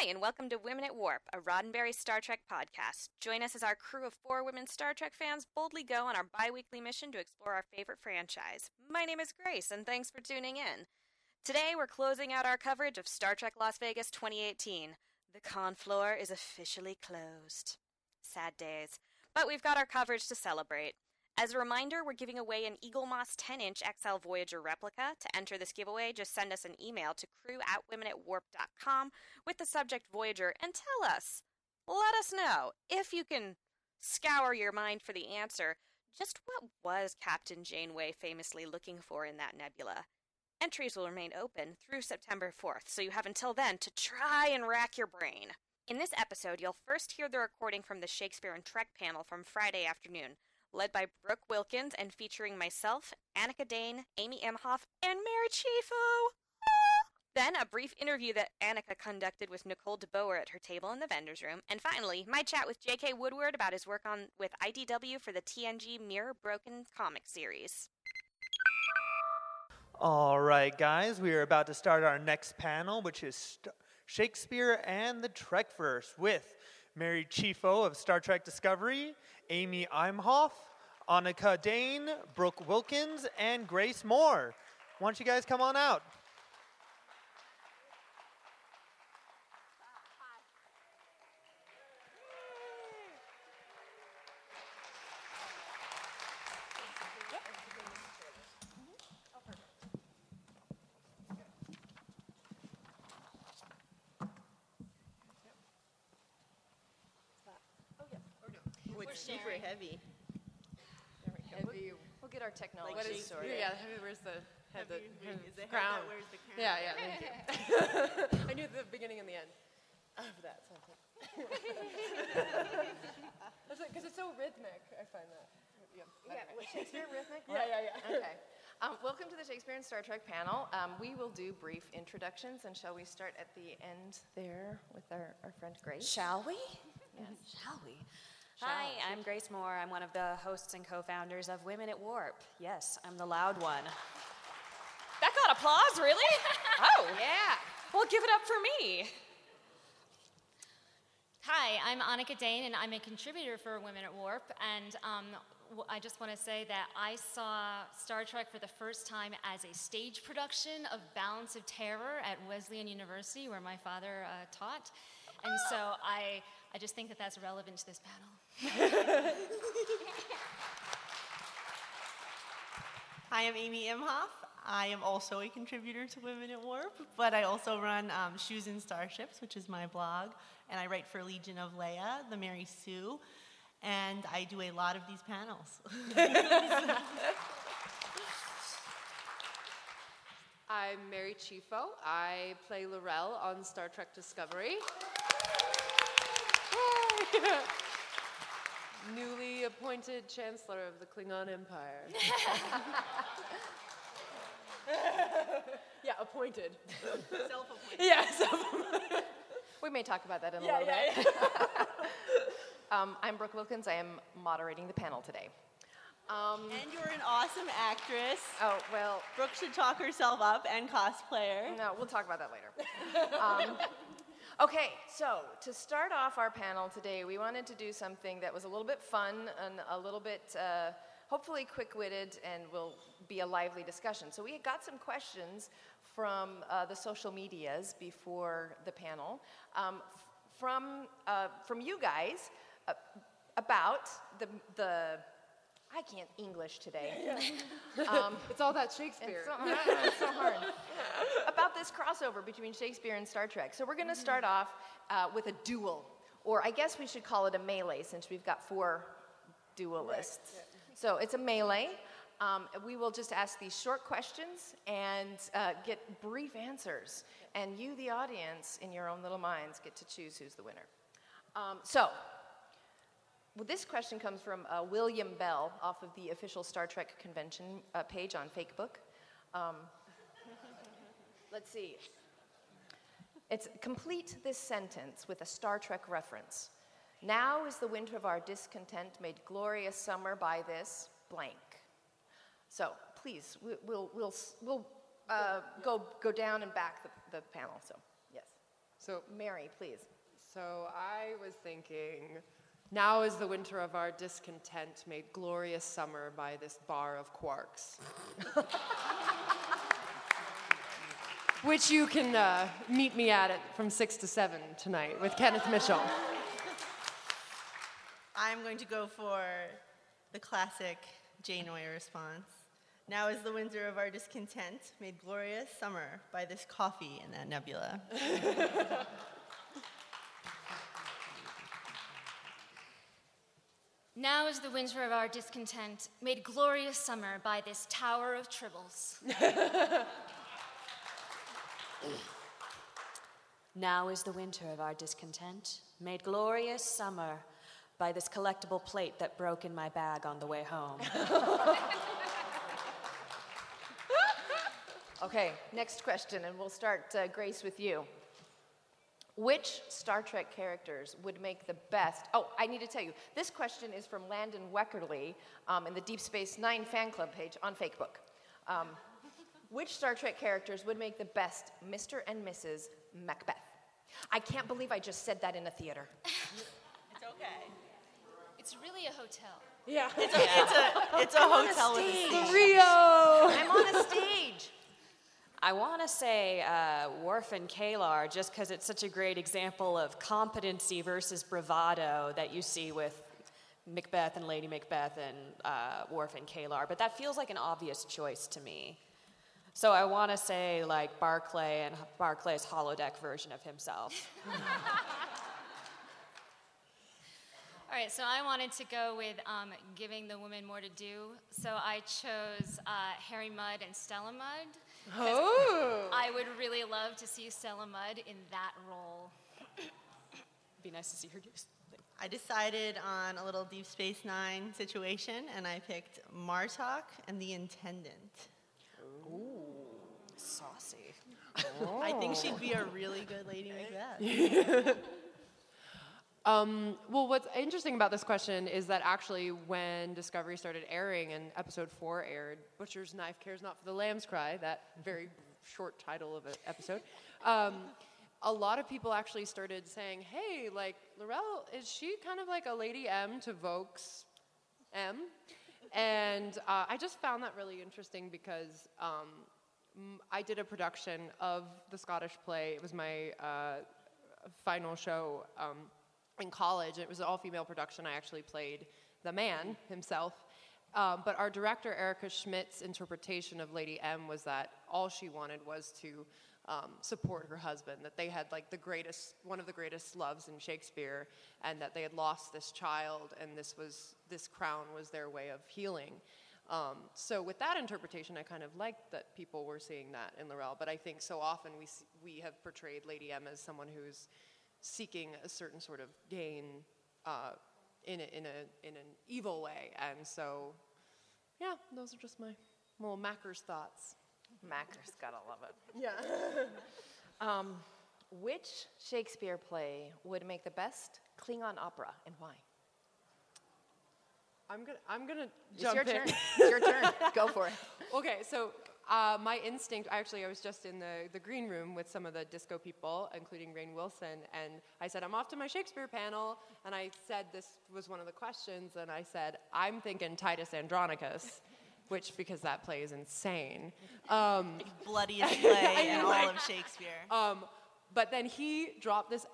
Hi, and welcome to Women at Warp, a Roddenberry Star Trek podcast. Join us as our crew of four women Star Trek fans boldly go on our bi weekly mission to explore our favorite franchise. My name is Grace, and thanks for tuning in. Today, we're closing out our coverage of Star Trek Las Vegas 2018. The con floor is officially closed. Sad days. But we've got our coverage to celebrate. As a reminder, we're giving away an Eaglemoss 10 inch XL Voyager replica. To enter this giveaway, just send us an email to crew at womenatwarp.com with the subject Voyager and tell us, let us know, if you can scour your mind for the answer, just what was Captain Janeway famously looking for in that nebula? Entries will remain open through September 4th, so you have until then to try and rack your brain. In this episode, you'll first hear the recording from the Shakespeare and Trek panel from Friday afternoon led by Brooke Wilkins and featuring myself, Anika Dane, Amy Imhoff, and Mary Chieffo. Then a brief interview that Anika conducted with Nicole DeBoer at her table in the vendor's room. And finally, my chat with J.K. Woodward about his work on with IDW for the TNG Mirror Broken comic series. All right, guys, we are about to start our next panel, which is St- Shakespeare and the Trekverse with Mary Chieffo of Star Trek Discovery, Amy Imhoff, Anika Dane, Brooke Wilkins, and Grace Moore. Why don't you guys come on out? super heavy. There we go. Heavy. We'll, we'll get our technology Like Shakespeare. sorted. Yeah, where's the head that Heavy has is the head crown? that wears the crown. Yeah, yeah, thank you. I knew the beginning and the end of that sentence. Because it's so rhythmic, I find that. Yeah, Yeah, anyway. Shakespeare rhythmic? yeah, yeah, yeah. Okay. Um, welcome to the Shakespeare and Star Trek panel. Um, we will do brief introductions, and shall we start at the end there with our, our friend Grace? Shall we? Yes. Shall we? Hi, I'm Grace Moore. I'm one of the hosts and co founders of Women at Warp. Yes, I'm the loud one. That got applause, really? oh, Yeah. well, give it up for me. Hi, I'm Anika Dane, and I'm a contributor for Women at Warp. And um, w- I just want to say that I saw Star Trek for the first time as a stage production of Balance of Terror at Wesleyan University, where my father uh, taught. And so I, I just think that that's relevant to this panel. Hi, I'm Amy Imhoff. I am also a contributor to Women at Warp, but I also run um, Shoes and Starships, which is my blog, and I write for Legion of Leia, the Mary Sue, and I do a lot of these panels. I'm Mary Chieffo. I play L'Rell on Star Trek Discovery. Newly appointed Chancellor of the Klingon Empire. yeah, appointed. Self-appointed. Yeah, self- We may talk about that in a yeah, little yeah, bit. yeah. Um, I'm Brooke Wilkins. I am moderating the panel today. Um, And you're an awesome actress. oh, well, Brooke should talk herself up and cosplayer. No, we'll talk about that later. um, okay, so to start off our panel today, we wanted to do something that was a little bit fun and a little bit, uh, hopefully, quick witted and will be a lively discussion. So we got some questions from uh, the social medias before the panel um, from, uh, from you guys uh, about the, the, I can't English today. Um, It's all that Shakespeare. it's so, it's so hard. About this crossover between Shakespeare and Star Trek. So we're going to start off uh, with a duel, or I guess we should call it a melee since we've got four duelists. So it's a melee. Um, we will just ask these short questions and uh, get brief answers. And you, the audience, in your own little minds, get to choose who's the winner. Um, so, well, this question comes from uh, William Bell off of the official Star Trek convention uh, page on Fakebook. Um, let's see. It's complete this sentence with a Star Trek reference. Now is the winter of our discontent made glorious summer by this blank. So please, we- we'll, we'll, we'll uh, go, go down and back the, the panel. So, yes. So, Mary, please. so I was thinking, now is the winter of our discontent made glorious summer by this bar of quarks. Which you can uh, meet me at it from 6 to 7 tonight with Kenneth Mitchell. I'm going to go for the classic Janeway response. Now is the winter of our discontent made glorious summer by this coffee in that nebula. Now is the winter of our discontent made glorious summer by this tower of tribbles. Now is the winter of our discontent, made glorious summer by this collectible plate that broke in my bag on the way home. Okay, next question, and we'll start, uh, Grace, with you. Which Star Trek characters would make the best? Oh, I need to tell you, this question is from Landon Weckerly um, in the Deep Space Nine fan club page on Facebook. Um, which Star Trek characters would make the best Mr. and Mrs. Macbeth? I can't believe I just said that in a theater. It's okay. It's really a hotel. Yeah. It's a, it's a, it's a hotel with a stage. Rio! I'm on a stage. I want to say uh, Worf and K'Ehleyr just because it's such a great example of competency versus bravado that you see with Macbeth and Lady Macbeth and uh, Worf and K'Ehleyr. But that feels like an obvious choice to me. So I want to say like Barclay and Barclay's holodeck version of himself. All right, so I wanted to go with um, giving the women more to do. So I chose uh, Harry Mudd and Stella Mudd. 'Cause Oh! I would really love to see Stella Mudd in that role. It'd be nice to see her do something. I decided on a little Deep Space Nine situation, and I picked Martok and the Intendant. Ooh, saucy. I think she'd be a really good Lady Macbeth. Um, well, what's interesting about this question is that actually, when Discovery started airing and episode four aired, Butcher's Knife Cares Not for the Lamb's Cry, that very short title of an episode, um, a lot of people actually started saying, hey, like, L'Rell, is she kind of like a Lady M to Voq's M? And uh, I just found that really interesting because um, I did a production of the Scottish play. It was my uh, final show um, in college. It was an all female production. I actually played the man himself. Um, but our director, Erica Schmidt's interpretation of Lady M was that all she wanted was to um, support her husband, that they had like the greatest, one of the greatest loves in Shakespeare, and that they had lost this child, and this was this crown was their way of healing. Um, so with that interpretation, I kind of liked that people were seeing that in L'Rell. But I think so often we we have portrayed Lady M as someone who's seeking a certain sort of gain uh, in a, in a in an evil way, and so yeah, those are just my little Macker's thoughts. Macker's gotta love it. Yeah. Um, which Shakespeare play would make the best Klingon opera and why? I'm gonna I'm gonna It's jump your in. turn. It's your turn. Go for it. Okay, so uh, my instinct, actually, I was just in the, the green room with some of the disco people, including Rainn Wilson, and I said, I'm off to my Shakespeare panel. And I said, this was one of the questions, and I said, I'm thinking Titus Andronicus, which, because that play is insane. Um, Bloodiest play I in all all right? of Shakespeare. um, but then he dropped this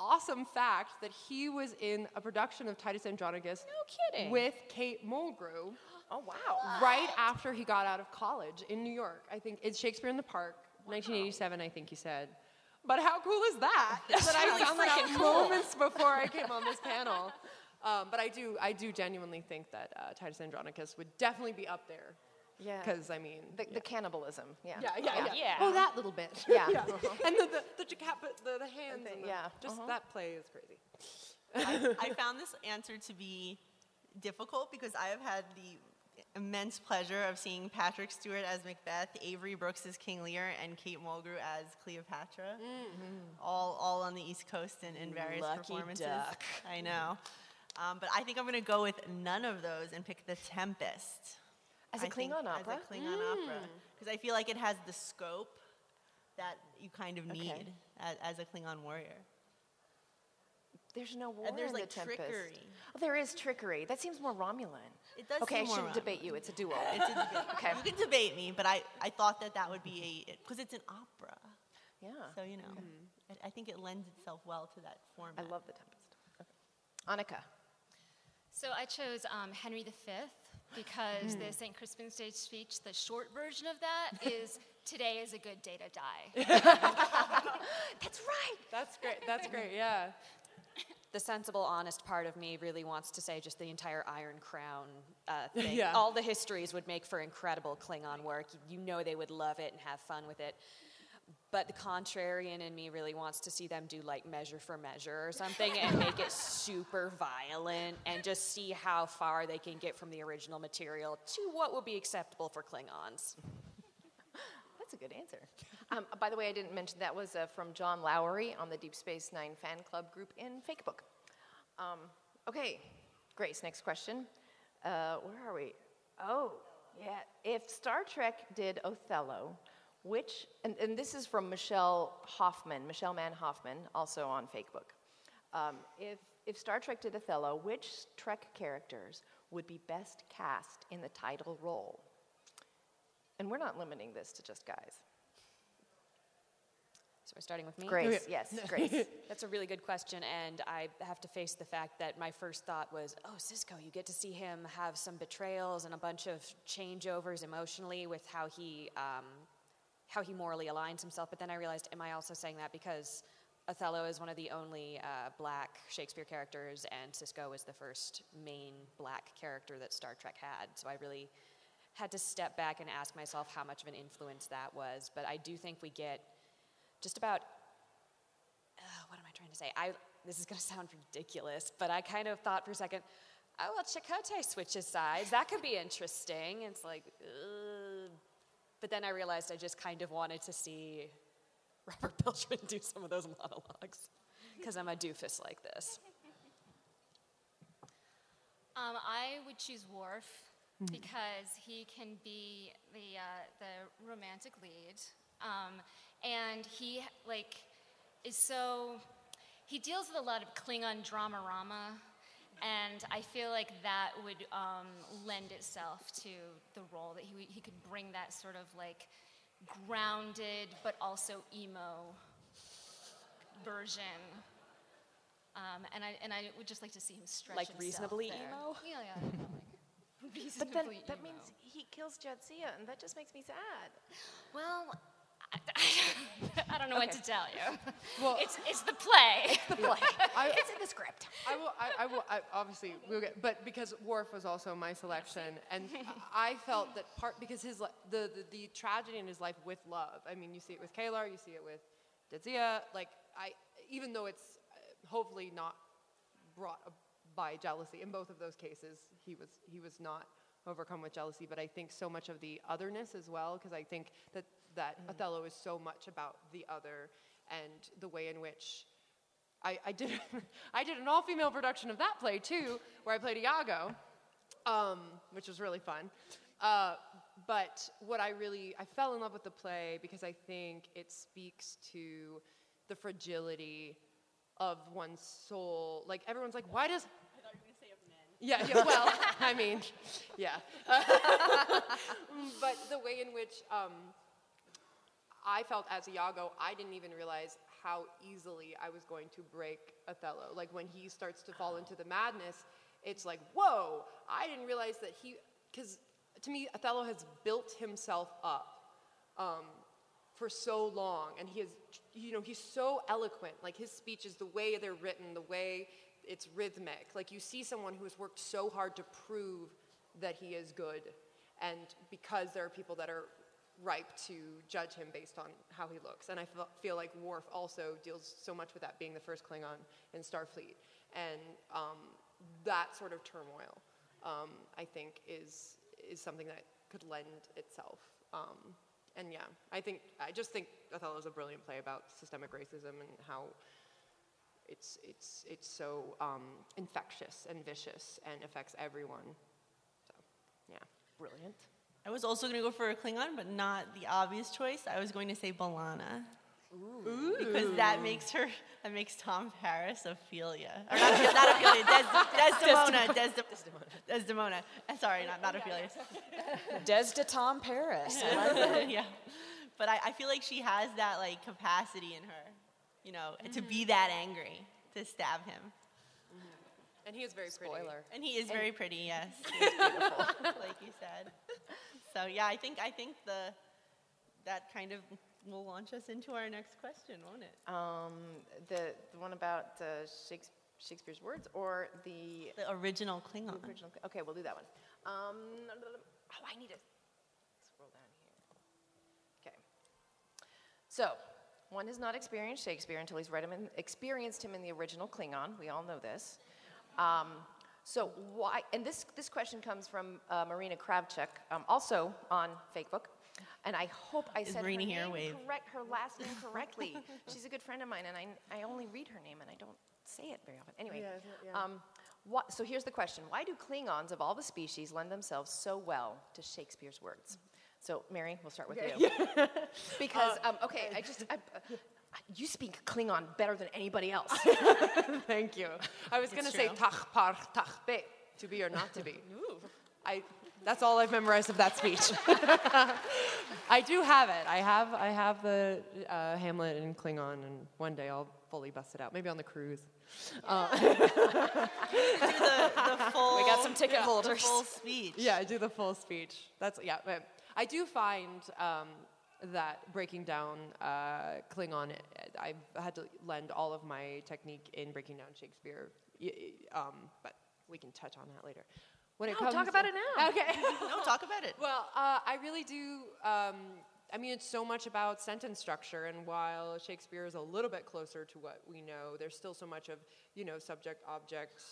awesome fact that he was in a production of Titus Andronicus No kidding. with Kate Mulgrew Oh wow. right after he got out of college in New York. I think it's Shakespeare in the Park, 1987, I think he said. But how cool is that? that I found that freaking out cool. moments before I came on this panel. Um, but I do, I do genuinely think that uh, Titus Andronicus would definitely be up there. Yeah. Because I mean, The, the cannibalism. Yeah. yeah, yeah, yeah, Yeah. Oh, that little bit. Yeah. And the the the, decap- the, the hands. and the, yeah, Just uh-huh. that play is crazy. I, I found this answer to be difficult because I have had the immense pleasure of seeing Patrick Stewart as Macbeth, Avery Brooks as King Lear, and Kate Mulgrew as Cleopatra, all, all on the East Coast and in various Lucky performances. duck. I know. Um, but I think I'm going to go with none of those and pick The Tempest. As a I Klingon opera? As a Klingon opera. Because I feel like it has the scope that you kind of need. Okay. as, as a Klingon warrior. There's no war And there's in like the Tempest. trickery. Oh, there is trickery. That seems more Romulan. It does okay, seem I shouldn't Romulan. debate you. It's a duel. It's a debate. Okay. You can debate me, but I, I thought that that would be a because it's an opera. yeah. So you know, I, I think it lends itself well to that format. I love the Tempest. Okay. Anika. So I chose um, Henry V because the St. Crispin's Day speech, the short version of that is today is a good day to die. That's right. That's great. That's great. Yeah. The sensible, honest part of me really wants to say just the entire Iron Crown uh, thing. Yeah. All the histories would make for incredible Klingon work. You know they would love it and have fun with it. But the contrarian in me really wants to see them do like measure for measure or something and make it super violent and just see how far they can get from the original material to what would be acceptable for Klingons. That's a good answer. Um, by the way, I didn't mention that was uh, from John Lowry on the Deep Space Nine fan club group in Facebook. Um, okay, Grace, next question. Uh, where are we? Oh, yeah. If Star Trek did Othello, which, and, and this is from Michelle Hoffman, Michelle Mann Hoffman, also on Facebook. Um, if, if Star Trek did Othello, which Trek characters would be best cast in the title role? And we're not limiting this to just guys. So we're starting with me. Grace, yes, Grace. That's a really good question, and I have to face the fact that my first thought was, oh, Sisko, you get to see him have some betrayals and a bunch of changeovers emotionally with how he, um, how he morally aligns himself. But then I realized, am I also saying that because Othello is one of the only uh, black Shakespeare characters, and Sisko was the first main black character that Star Trek had. So I really had to step back and ask myself how much of an influence that was. But I do think we get just about uh, what am I trying to say? I this is going to sound ridiculous, but I kind of thought for a second, oh well, Chakotay switches sides. That could be interesting. It's like, uh, but then I realized I just kind of wanted to see Robert Beltran do some of those monologues because I'm a doofus like this. Um, I would choose Worf because he can be the uh, the romantic lead, um, and he like is so he deals with a lot of Klingon drama rama, and I feel like that would um, lend itself to the role that he he could bring that sort of like grounded but also emo version. Um, and I and I would just like to see him stretch Like reasonably there. emo? Yeah, yeah. I don't know, like But then reasonably that emo. means he kills Jadzia, and that just makes me sad. Well, I, I don't know what Okay. to tell you. Well- it's it's the play. It's The play. it's in the script. I will. I, I will. I, obviously, we'll get. But because Worf was also my selection, and I felt that part because his the, the the tragedy in his life with love. I mean, you see it with K'Ehleyr, you see it with Jadzia. Like I, even though it's uh, hopefully not brought by jealousy in both of those cases, he was he was not overcome with jealousy. But I think so much of the otherness as well, because I think that that Othello is so much about the other and the way in which I, I did I did an all-female production of that play too, where I played Iago, um, which was really fun. Uh, but what I really I fell in love with the play because I think it speaks to the fragility of one's soul. Like everyone's like, why does yeah, yeah, well, I mean, yeah. but the way in which um, I felt as Iago, I didn't even realize how easily I was going to break Othello. Like when he starts to fall into the madness, it's like, whoa, I didn't realize that he, because to me, Othello has built himself up um, for so long, and he is, you know, he's so eloquent. Like his speeches, the way they're written, the way it's rhythmic. Like you see someone who has worked so hard to prove that he is good, and because there are people that are ripe to judge him based on how he looks. And I feel like Worf also deals so much with that, being the first Klingon in Starfleet, and um, that sort of turmoil, um, I think, is is something that could lend itself. Um, and yeah, I think I just think Othello is a brilliant play about systemic racism and how it's it's it's so um, infectious and vicious and affects everyone. So, yeah. Brilliant. I was also going to go for a Klingon, but not the obvious choice. I was going to say B'Elanna. because that makes her that makes Tom Paris Ophelia. Or not, Ophelia- not Ophelia, Des, Desdemona. Desdemona. Desdemona. Uh, Sorry, not, not Ophelia. Des de Tom Paris. I like yeah. But I, I feel like she has that like capacity in her, you know, to be that angry, to stab him. And he is very pretty. Spoiler. And he is very pretty, yes. He is beautiful, like you said. So yeah, I think I think the that kind of will launch us into our next question, won't it? Um, the, the one about uh, Shakes- Shakespeare's words or the The original Klingon. original? Okay, we'll do that one. Um, oh, I need to scroll down here. Okay. So, one has not experienced Shakespeare until he's read him in, experienced him in the original Klingon. We all know this. Um, so why? And this this question comes from uh, Marina Kravchuk, um, also on Facebook. And I hope I Is said Marina her name Wave. correct, her last name correctly. She's a good friend of mine, and I, I only read her name, and I don't say it very often. Anyway, Yeah. Yeah. um, what, so here's the question: Why do Klingons of all the species lend themselves so well to Shakespeare's words? So, Mary, we'll start with you. because, um, okay, I just, I, uh, you speak Klingon better than anybody else. Thank you. I was going to say true. tach par tach be, to be or not to be. I, that's all I've memorized of that speech. I do have it. I have, I have the uh, Hamlet in Klingon, and one day I'll fully bust it out. Maybe on the cruise. the full, We got some ticket the holders. full speech. Yeah, I do the full speech. That's yeah. But I do find um, that breaking down uh, Klingon, I've had to lend all of my technique in breaking down Shakespeare. Um, but we can touch on that later. When No, talk about it now. Okay. No, talk about it. Well, uh, I really do. Um, I mean, it's so much about sentence structure, and while Shakespeare is a little bit closer to what we know, there's still so much of you know subject, object,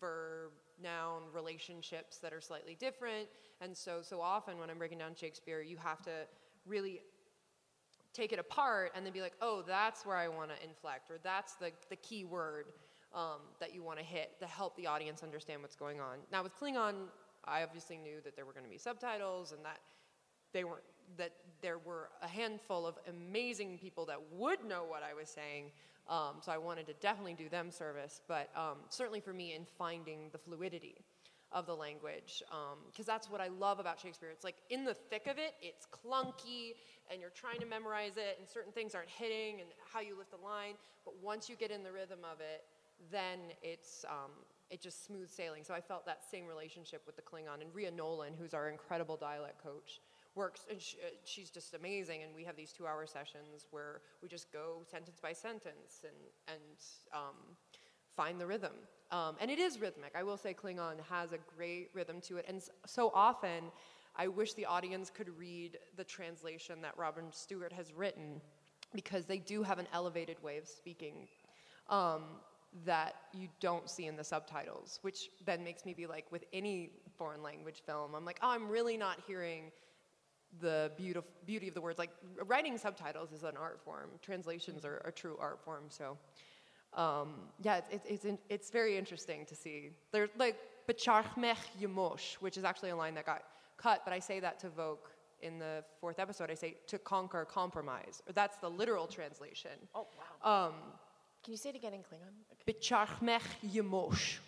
verb, noun relationships that are slightly different. And so, so often when I'm breaking down Shakespeare, you have to really take it apart and then be like, oh, that's where I want to inflect, or that's the, the key word um, that you want to hit to help the audience understand what's going on. Now, with Klingon, I obviously knew that there were going to be subtitles and that they weren't that there were a handful of amazing people that would know what I was saying. Um, so I wanted to definitely do them service, but um, certainly for me in finding the fluidity of the language, because that's what I love about Shakespeare. It's like in the thick of it, it's clunky, and you're trying to memorize it, and certain things aren't hitting, and how you lift the line. But once you get in the rhythm of it, then it's um, it just smooth sailing. So I felt that same relationship with the Klingon and Ria Nolan, who's our incredible dialect coach, works and sh- uh, she's just amazing. And we have these two-hour sessions where we just go sentence by sentence and and um, find the rhythm. Um, and it is rhythmic. I will say Klingon has a great rhythm to it, and so often. I wish the audience could read the translation that Robyn Stewart has written because they do have an elevated way of speaking um, that you don't see in the subtitles, which then makes me be like, with any foreign language film, I'm like, oh, I'm really not hearing the beautif- beauty of the words. Like, writing subtitles is an art form, translations are a true art form. So, um, yeah, it's, it's, it's, in, it's very interesting to see. There's like, B'charmech Yemosh, which is actually a line that got cut, but I say that to Voq in the fourth episode. I say, to conquer compromise. Or that's the literal translation. oh, wow. Um, Can you say it again in Klingon? Okay, B'charmech Yemosh.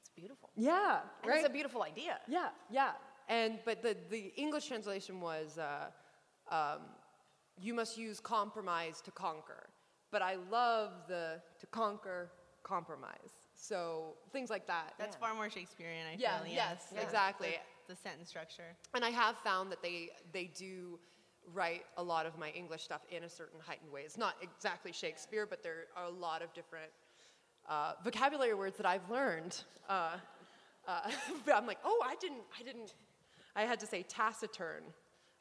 It's beautiful. Yeah, And right. It's a beautiful idea. yeah, yeah. And but the the English translation was, uh, um, you must use compromise to conquer. But I love the to conquer compromise. So things like that. That's far more Shakespearean, I Yeah, feel. yes, The- exactly. The, the sentence structure. And I have found that they they do write a lot of my English stuff in a certain heightened way. It's not exactly Shakespeare, but there are a lot of different uh, vocabulary words that I've learned. Uh, uh, but I'm like, oh, I didn't, I didn't. I had to say taciturn,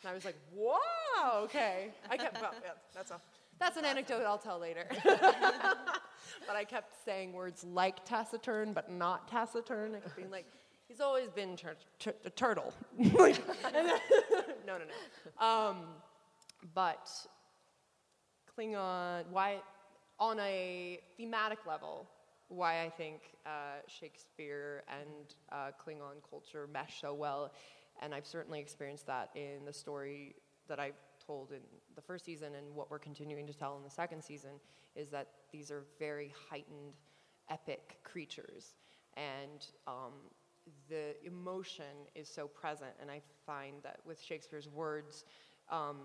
and I was like, whoa, okay. I kept. Well, yeah, that's a. That's an anecdote I'll tell later. but I kept saying words like taciturn, but not taciturn. I kept being like, he's always been tur- tur- a turtle. Like, then- no, no, no. Um, but Klingon, why, on a thematic level, why I think uh, Shakespeare and uh, Klingon culture mesh so well, and I've certainly experienced that in the story that I've told in the first season and what we're continuing to tell in the second season is that these are very heightened, epic creatures. And um, the emotion is so present. And I find that with Shakespeare's words, um,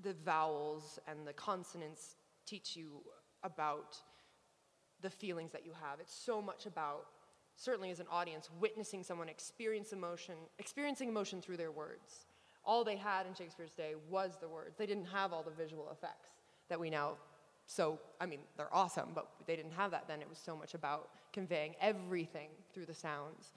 the vowels and the consonants teach you about the feelings that you have. It's so much about, certainly as an audience, witnessing someone experience emotion, experiencing emotion through their words. All they had in Shakespeare's day was the words. They didn't have all the visual effects that we now so I mean they're awesome, but they didn't have that then. It was so much about conveying everything through the sounds,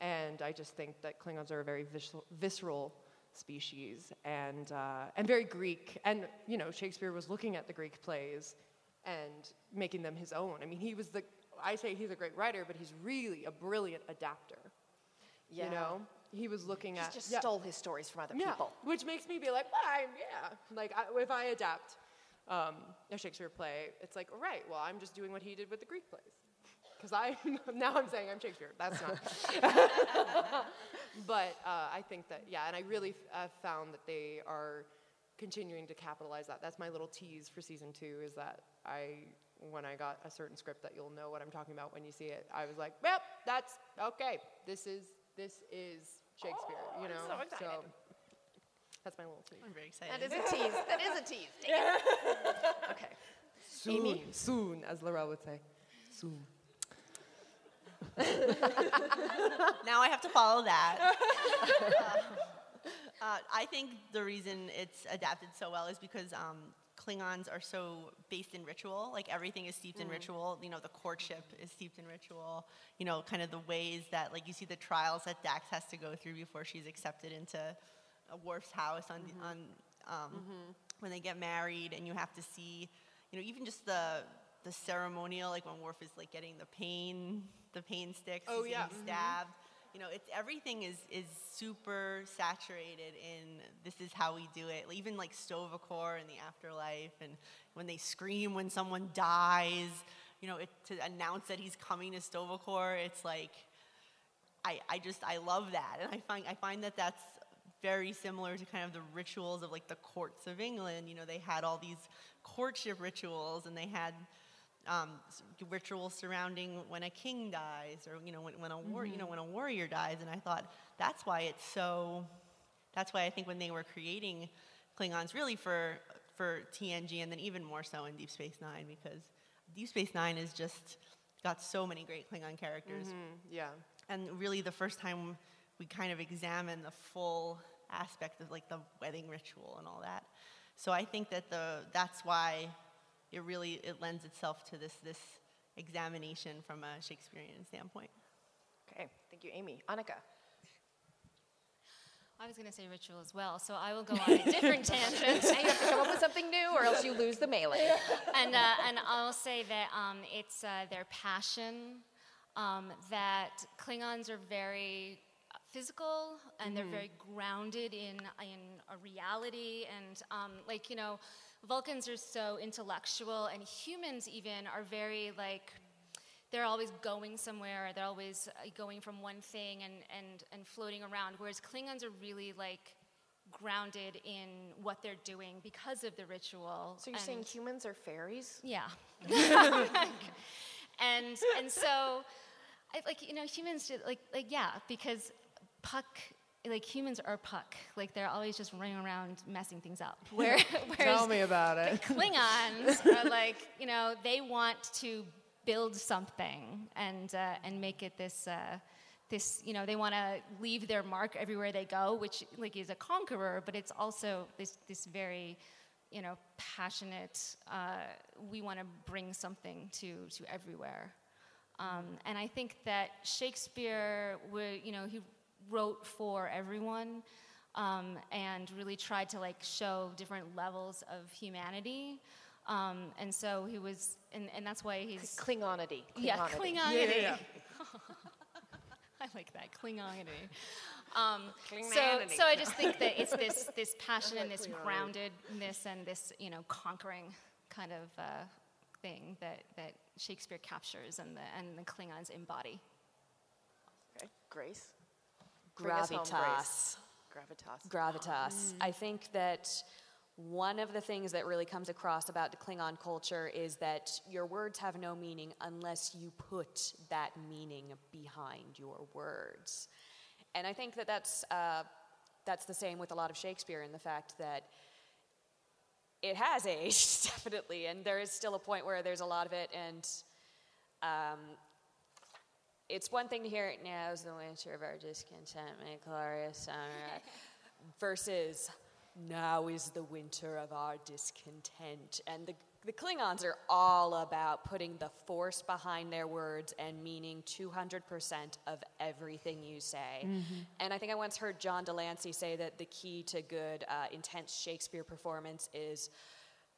and I just think that Klingons are a very visceral, visceral species and uh, and very Greek. And you know Shakespeare was looking at the Greek plays and making them his own. I mean he was the I say he's a great writer, but he's really a brilliant adapter. Yeah. You know, he was looking at. He at just yeah. stole his stories from other Yeah, people. which makes me be like, I'm, yeah. Like, I, if I adapt um, a Shakespeare play, it's like, all right, well, I'm just doing what he did with the Greek plays. Because I, now I'm saying I'm Shakespeare. That's not. but uh, I think that, yeah, and I really have found that they are continuing to capitalize that. That's my little tease for season two is that I, when I got a certain script that you'll know what I'm talking about when you see it, I was like, yep, that's okay. This is, this is Shakespeare, you I'm know? so excited. that's my little tease. I'm very excited. That is a tease. That is a tease. Dang it. okay. Soon, soon, as L'Rell would say. Soon. now I have to follow that. uh, I think the reason it's adapted so well is because um, Klingons are so based in ritual. Like everything is steeped in mm. ritual. You know, the courtship is steeped in ritual. You know, kind of the ways that, like, you see the trials that Dax has to go through before she's accepted into a Worf's house on mm-hmm. on um, mm-hmm. when they get married, and you have to see, you know, even just the the ceremonial, like when Worf is like getting the pain, the pain sticks, Oh, yeah, getting mm-hmm. stabbed. You know, it's everything is is super saturated in this is how we do it. Even like Sto-vo-kor in the afterlife, and when they scream when someone dies, you know, it, to announce that he's coming to Sto-vo-kor, it's like I, I just I love that, and I find I find that that's very similar to kind of the rituals of like the courts of England. You know, they had all these courtship rituals, and they had um, rituals surrounding when a king dies, or you know, when, when a war, you know, when a warrior dies. And I thought that's why it's so. That's why I think when they were creating Klingons, really for for TNG, and then even more so in Deep Space Nine, because Deep Space Nine is just got so many great Klingon characters Yeah. and really the first time we kind of examine the full aspect of like the wedding ritual and all that so i think that the that's why it really it lends itself to this this examination from a shakespearean standpoint Okay. Thank you, Amy. Anika. I was going to say ritual as well, so I will go on a different tangent. Now you have to come up with something new, or else you lose the melee. and uh, and I'll say that um, it's uh, their passion. Um, that Klingons are very physical and they're very grounded in in a reality and um, like you know, Vulcans are so intellectual and humans even are very like they're always going somewhere. They're always uh, going from one thing and, and, and floating around. Whereas Klingons are really like grounded in what they're doing because of the ritual. So you're saying humans are fairies? yeah. and and so, I, like you know, humans do, like like yeah, because Puck. Like humans are Puck, like they're always just running around messing things up. Where, Tell me about it. Klingons are like, you know, they want to build something and uh, and make it this uh, this, you know, they want to leave their mark everywhere they go, which like is a conqueror, but it's also this this very, you know, passionate. Uh, we want to bring something to to everywhere, um, and I think that Shakespeare, would, you know, he wrote for everyone um, and really tried to like show different levels of humanity. Um, and so he was, and, and that's why he's Klingonity. yeah, Klingonity. Klingonity. I like that Klingonity. Um, so, so I just think that it's this this passion and this groundedness and this you know conquering kind of uh, thing that that Shakespeare captures and the and the Klingons embody. Okay. Grace. Bring us home, Grace. Gravitas. Gravitas. Gravitas. I think that one of the things that really comes across about the Klingon culture is that your words have no meaning unless you put that meaning behind your words. And I think that that's, uh, that's the same with a lot of Shakespeare in the fact that it has aged, definitely, and there is still a point where there's a lot of it, and um, it's one thing to hear it now is the winter of our discontent, make glorious summer, versus now is the winter of our discontent. And the, the Klingons are all about putting the force behind their words and meaning 200% of everything you say. Mm-hmm. And I think I once heard John de Lancie say that the key to good, uh, intense Shakespeare performance is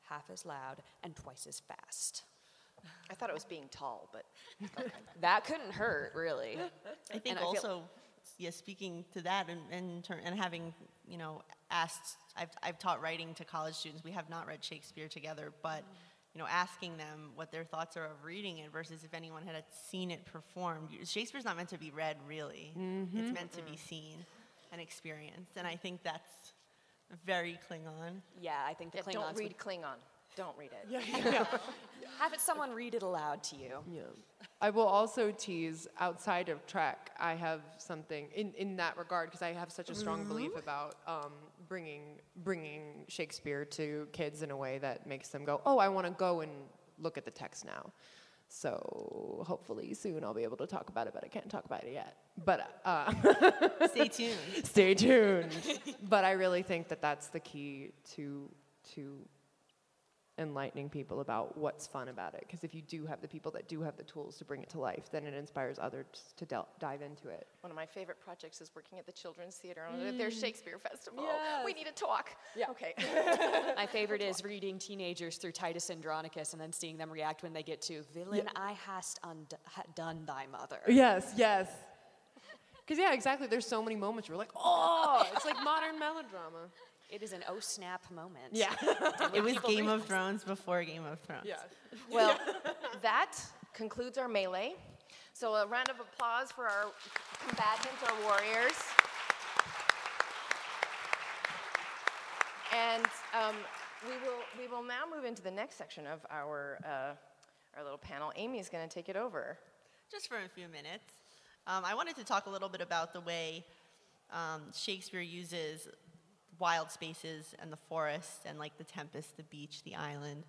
half as loud and twice as fast. I thought it was being tall, but okay. that couldn't hurt, really. I think and also, I feel, yeah, speaking to that and and, and having you know asked, I've I've taught writing to college students. We have not read Shakespeare together, but. You know, asking them what their thoughts are of reading it versus if anyone had seen it performed. Shakespeare's not meant to be read, really. Mm-hmm. It's meant to be seen and experienced, and I think that's very Klingon. Yeah, I think the yeah, Klingons. Don't read Klingon. Don't read it. Yeah, yeah. Have it someone read it aloud to you. Yeah. I will also tease outside of Trek. I have something in, in that regard because I have such a strong mm-hmm. belief about um, bringing bringing Shakespeare to kids in a way that makes them go, oh, I want to go and look at the text now. So hopefully soon I'll be able to talk about it, but I can't talk about it yet. But uh, stay tuned. Stay tuned. but I really think that that's the key to to enlightening people about what's fun about it. Because if you do have the people that do have the tools to bring it to life, then it inspires others to del- dive into it. One of my favorite projects is working at the Children's Theater on mm. their Shakespeare Festival. Yes. We need to talk. Yeah. Okay. my favorite is reading teenagers through Titus Andronicus and then seeing them react when they get to villain yeah. I hast und- done thy mother. Yes, yes. Because yeah, exactly. There's so many moments where we're like, oh, it's like modern melodrama. It is an oh snap moment. Yeah. it was Game of Thrones before Game of Thrones. Yeah. Well, that concludes our melee. So a round of applause for our combatants, our warriors. And um, we will we will now move into the next section of our uh, our little panel. Amy is going to take it over. Just for a few minutes, um, I wanted to talk a little bit about the way um, Shakespeare uses wild spaces and the forest and like the tempest, the beach, the island,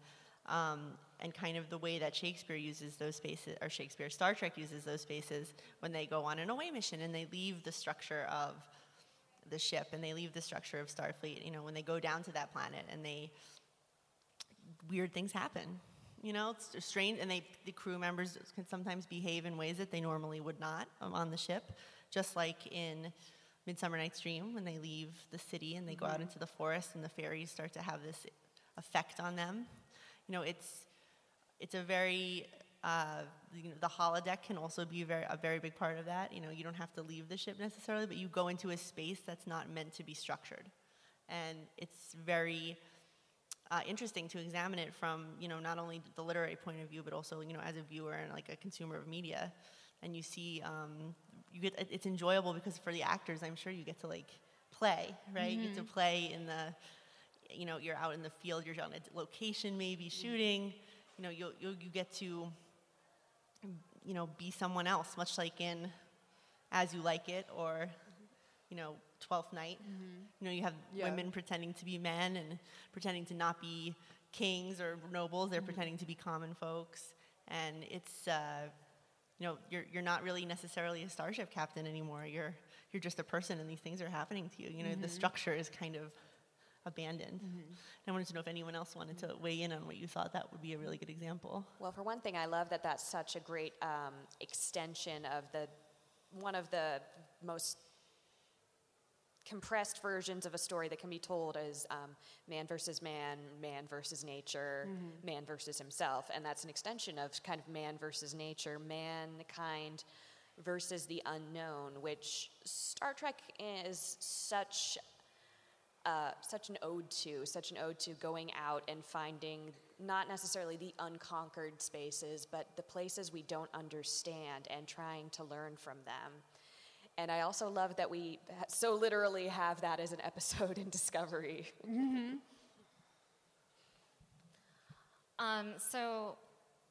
um, and kind of the way that Shakespeare uses those spaces, or Shakespeare, Star Trek uses those spaces when they go on an away mission and they leave the structure of the ship and they leave the structure of Starfleet. You know, when they go down to that planet and they weird things happen. You know, it's strange, and they the crew members can sometimes behave in ways that they normally would not on the ship, just like in Midsummer Night's Dream when they leave the city and they go out mm-hmm. into the forest and the fairies start to have this effect on them. You know, it's it's a very uh, you know, the holodeck can also be very, a very big part of that. You know, you don't have to leave the ship necessarily, but you go into a space that's not meant to be structured, and it's very uh, interesting to examine it from you know not only the literary point of view, but also you know as a viewer and like a consumer of media, and you see um, you get it's enjoyable because for the actors, I'm sure you get to like play, right? Mm-hmm. You get to mm-hmm. play in the, you know, you're out in the field, you're on a location maybe shooting, you know, you you you get to, you know, be someone else, much like in As You Like It or, you know, Twelfth Night. Mm-hmm. You know, you have yeah. women pretending to be men and pretending to not be kings or nobles. They're mm-hmm. pretending to be common folks, and it's. Uh, you know, you're, you're not really necessarily a starship captain anymore. You're, you're just a person and these things are happening to you. You know, mm-hmm. the structure is kind of abandoned. Mm-hmm. I wanted to know if anyone else wanted to weigh in on what you thought that would be a really good example. Well, for one thing, I love that that's such a great um, extension of the one of the most compressed versions of a story that can be told as um, man versus man, man versus nature, mm-hmm. man versus himself. And that's an extension of kind of man versus nature, mankind versus the unknown, which Star Trek is such. Uh, such an ode to, such an ode to going out and finding not necessarily the unconquered spaces, but the places we don't understand and trying to learn from them. And I also love that we so literally have that as an episode in Discovery. Mm-hmm. Um, so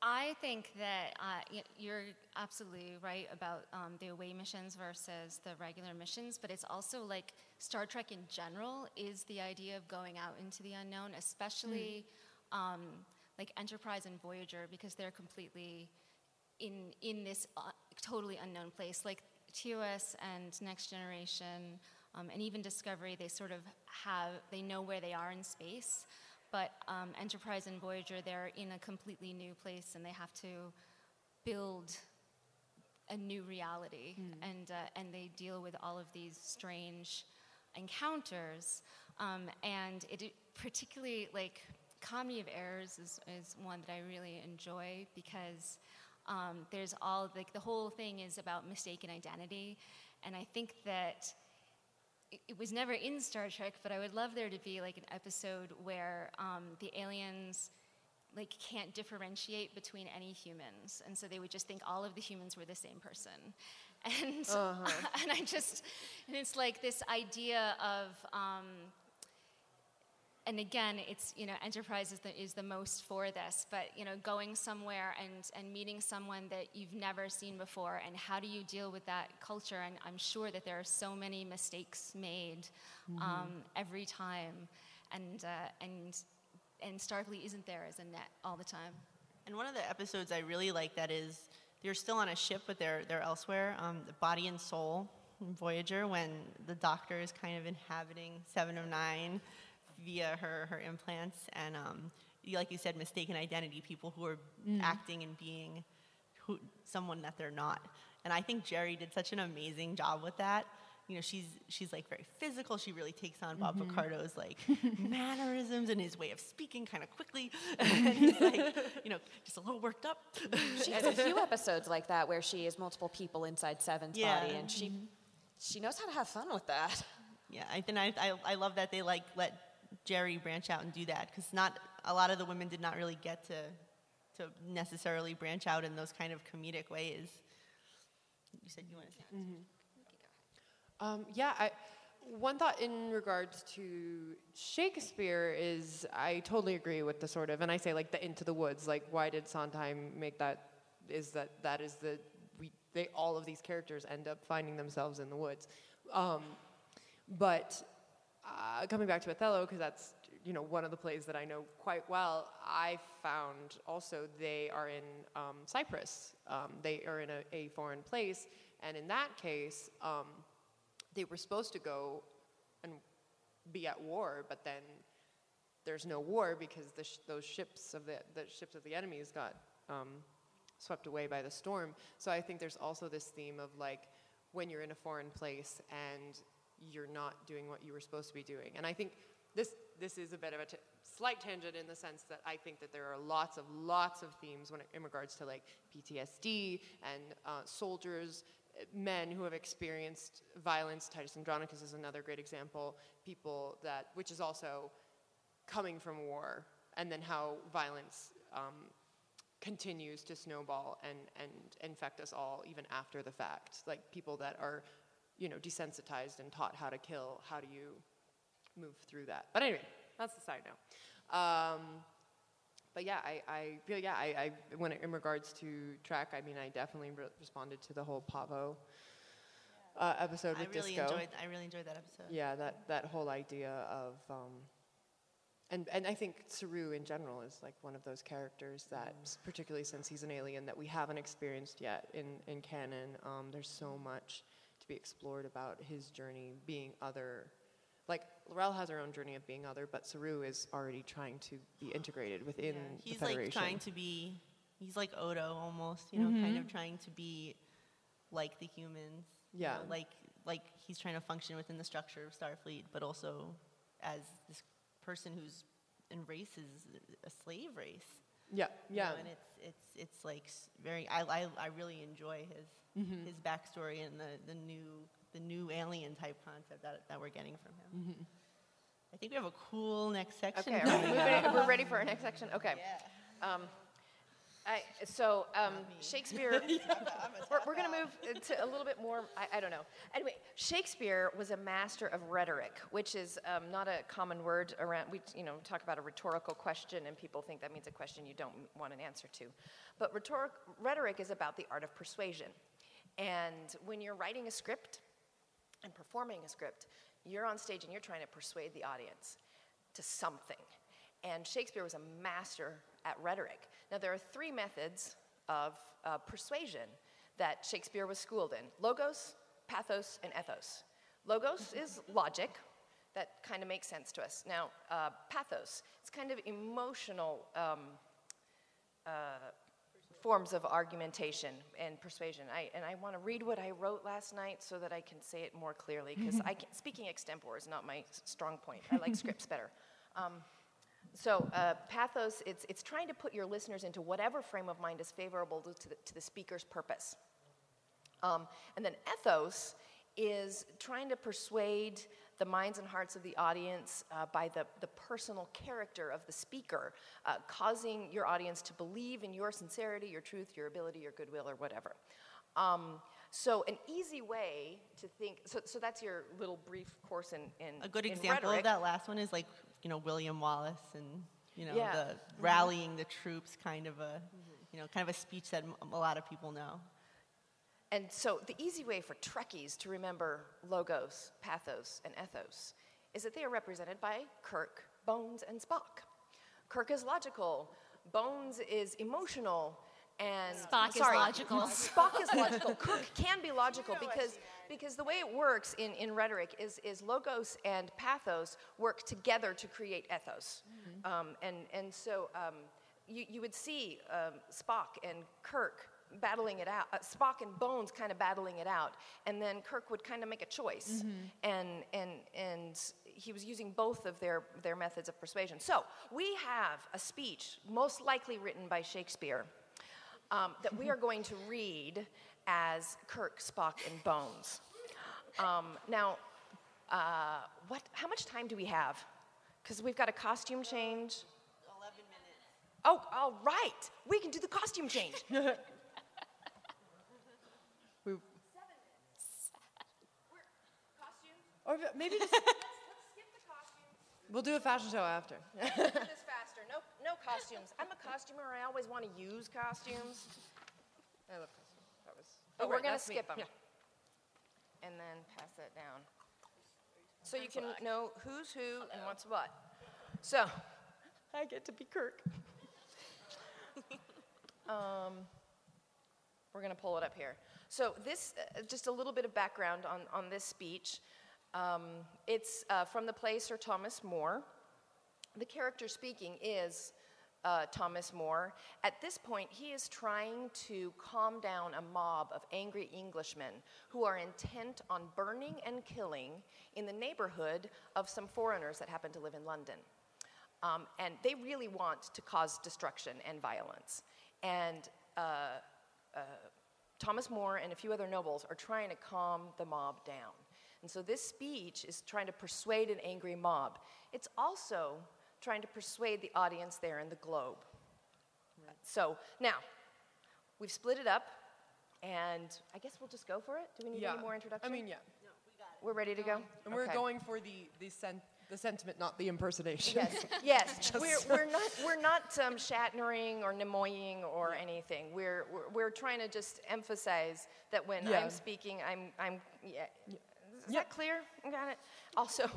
I think that uh, you're absolutely right about um, the away missions versus the regular missions, but it's also like Star Trek in general is the idea of going out into the unknown, especially um, like Enterprise and Voyager, because they're completely in in this uh, totally unknown place. Like TOS and Next Generation, um, and even Discovery, they sort of have they know where they are in space. But um, Enterprise and Voyager, they're in a completely new place, and they have to build a new reality, and uh, and they deal with all of these strange encounters, um, and it it particularly like comedy of errors is, is one that I really enjoy because um, there's all like the whole thing is about mistaken identity, and I think that it- it was never in Star Trek, but I would love there to be like an episode where um, the aliens like can't differentiate between any humans, and so they would just think all of the humans were the same person, and and I just and it's like this idea of. Um, and again, it's you know, Enterprise is the, is the most for this. But you know, going somewhere and and meeting someone that you've never seen before, and how do you deal with that culture? And I'm sure that there are so many mistakes made um, every time, and uh, and and Starfleet isn't there as a net all the time. And one of the episodes I really like that is they're still on a ship, but they're they're elsewhere. Um, the Body and Soul Voyager, when the Doctor is kind of inhabiting Seven of Nine via her her implants, and um, like you said, mistaken identity, people who are mm. acting and being who, someone that they're not. And I think Jeri did such an amazing job with that. You know, she's she's like very physical. She really takes on Bob mm-hmm. Picardo's like mannerisms and his way of speaking kind of quickly. and he's like, you know, just a little worked up. She has a few episodes like that where she is multiple people inside Seven's Yeah. body, and she mm-hmm. she knows how to have fun with that. Yeah, I think I, I, I love that they like let Jeri branch out and do that because not a lot of the women did not really get to to necessarily branch out in those kind of comedic ways. You said you wanted to. Um, yeah, I, one thought in regards to Shakespeare is I totally agree with the sort of, and I say like the Into the Woods. Like, why did Sondheim make that? Is that that is the we they all of these characters end up finding themselves in the woods, um, but uh, coming back to Othello because that's you know one of the plays that I know quite well. I found also they are in um, Cyprus. Um, they are in a, a foreign place, and in that case, um, they were supposed to go and be at war, but then there's no war because sh- those ships of the the ships of the enemies got um, swept away by the storm. So I think there's also this theme of like when you're in a foreign place and you're not doing what you were supposed to be doing. And I think this this is a bit of a t- slight tangent in the sense that I think that there are lots of lots of themes when it, in regards to like PTSD and uh, soldiers. uh, Men who have experienced violence, Titus Andronicus is another great example. People that, which is also coming from war, and then how violence um, continues to snowball and, and infect us all even after the fact. Like people that are, you know, desensitized and taught how to kill, how do you move through that? But anyway, that's the side note. Um, but yeah, I, I feel yeah, I, I when it, in regards to track, I mean, I definitely re- responded to the whole Pahvo uh, episode I with really Disco. enjoyed I really enjoyed that episode. Yeah, that, that whole idea of, um, and, and I think Saru in general is like one of those characters that, s- particularly since he's an alien, that we haven't experienced yet in, in canon. Um, there's so much be explored about his journey being other. Like, L'Rell has her own journey of being other, but Saru is already trying to be integrated within Yeah, the He's like trying to be, he's like Odo almost, you know, kind mm-hmm. of trying to be like the humans. you Yeah. know, like like he's trying to function within the structure of Starfleet, but also as this person who's in embraces a slave race. Yeah, you yeah. know, and it's it's it's like very. I I, I really enjoy his Mm-hmm. his backstory and the, the new the new alien type concept that, that we're getting from him. Mm-hmm. I think we have a cool next section. Okay, are we moving, we're ready for our next section. Okay. Yeah. Um, I, so um, Shakespeare. we're we're going to move to a little bit more. I, I don't know. Anyway, Shakespeare was a master of rhetoric, which is um, not a common word around. We you know talk about a rhetorical question, and people think that means a question you don't want an answer to. But rhetoric, rhetoric is about the art of persuasion. And when you're writing a script and performing a script, you're on stage and you're trying to persuade the audience to something. And Shakespeare was a master at rhetoric. Now, there are three methods of uh, persuasion that Shakespeare was schooled in logos, pathos, and ethos. Logos is logic, that kind of makes sense to us. Now, uh, pathos, it's kind of emotional um, uh, forms of argumentation and persuasion. I, and I want to read what I wrote last night so that I can say it more clearly, because speaking extempore is not my strong point. I like scripts better. Um, so, uh, pathos, it's, it's trying to put your listeners into whatever frame of mind is favorable to the, to the speaker's purpose. Um, and then ethos is trying to persuade the minds and hearts of the audience uh, by the, the personal character of the speaker, uh, causing your audience to believe in your sincerity, your truth, your ability, your goodwill, or whatever. Um, so, an easy way to think so, so that's your little brief course in, in A good in example rhetoric. of that last one is like, you know, William Wallace and, you know, Yeah. the mm-hmm. rallying the troops kind of a, mm-hmm. you know, kind of a speech that m- a lot of people know. And so the easy way for Trekkies to remember logos, pathos, and ethos is that they are represented by Kirk, Bones, and Spock. Kirk is logical, Bones is emotional, and Spock is logical. Spock is logical. Kirk can be logical because because the way it works in, in rhetoric is, is logos and pathos work together to create ethos. Um, and, and so um, you, you would see um, Spock and Kirk battling it out, uh, Spock and Bones kind of battling it out, and then Kirk would kind of make a choice, and, and, and he was using both of their, their methods of persuasion. So we have a speech, most likely written by Shakespeare, um, that we are going to read as Kirk, Spock, and Bones. Um, now, uh, what, how much time do we have? Because we've got a costume change. 11 minutes. Oh, all right. We can do the costume change. We, Costume? or maybe just Let's skip the costume. we'll do a fashion show after. do this faster. No, no costumes. I'm a costumer. I always want to use costumes. I love costumes. That was. But Oh, we're right, gonna that's me. skip them. Yeah. And then pass that down. So you can know who's who and what's what. So, I get to be Kirk. um, we're gonna pull it up here. So this, uh, just a little bit of background on, on this speech. Um, it's uh, from the play Sir Thomas More. The character speaking is uh, Thomas More. At this point, he is trying to calm down a mob of angry Englishmen who are intent on burning and killing in the neighborhood of some foreigners that happen to live in London. Um, and they really want to cause destruction and violence. And uh, uh, Thomas More and a few other nobles are trying to calm the mob down. And so this speech is trying to persuade an angry mob. It's also trying to persuade the audience there in the globe. So now, we've split it up, and I guess we'll just go for it. Do we need Yeah. any more introduction? I mean, yeah. we're ready to go. And we're Okay. going for the the, sen- the sentiment, not the impersonation. Yes, yes. we're, we're not we're not um, Shatnering or Nimoying or anything. We're, we're we're trying to just emphasize that when Yeah. I'm speaking, I'm I'm yeah. Is Yeah. that clear? Got it. Also,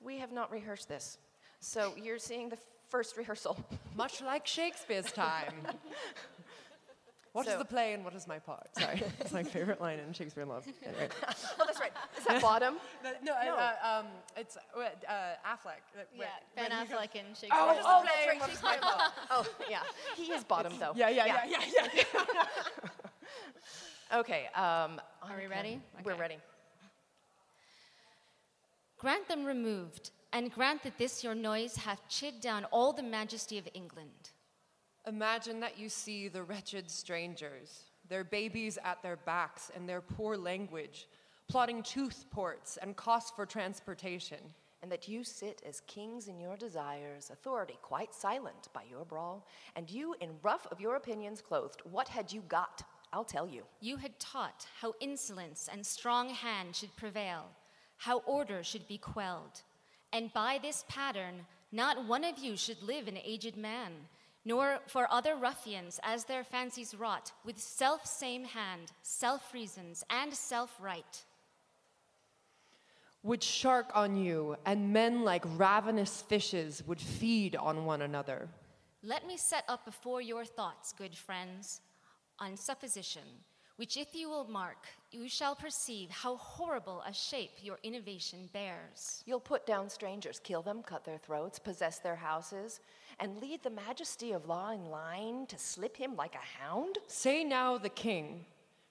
we have not rehearsed this, so you're seeing the first rehearsal. Much like Shakespeare's time. What is So- the play and what is my part? Sorry, it's my favorite line in Shakespeare in Love. Anyway. oh, that's right. Is that bottom? no, no, Uh, um, it's uh, uh, Affleck. Yeah, wait, Ben when Affleck goes- and Shakespeare. Oh, Oh, oh, that's right. Shakespeare in Love. Oh, yeah. He is bottom though. Yeah, yeah, yeah, yeah, yeah. Okay. Um, Are we ready? We're ready. Grant them removed, and grant that this your noise hath chid down all the majesty of England. Imagine that you see the wretched strangers, their babies at their backs and their poor language, plotting tooth ports and costs for transportation. and that you sit as kings in your desires, authority quite silent by your brawl, and you in rough of your opinions clothed, what had you got? I'll tell you. You had taught how insolence and strong hand should prevail, how order should be quelled. And by this pattern, not one of you should live an aged man, nor for other ruffians as their fancies wrought, with self same hand, self reasons, and self right. Would shark on you, and men like ravenous fishes would feed on one another. Let me set up before your thoughts, good friends, on supposition, which if you will mark, you shall perceive how horrible a shape your innovation bears. You'll put down strangers, kill them, cut their throats, possess their houses, and lead the majesty of law in line to slip him like a hound? Say now the king,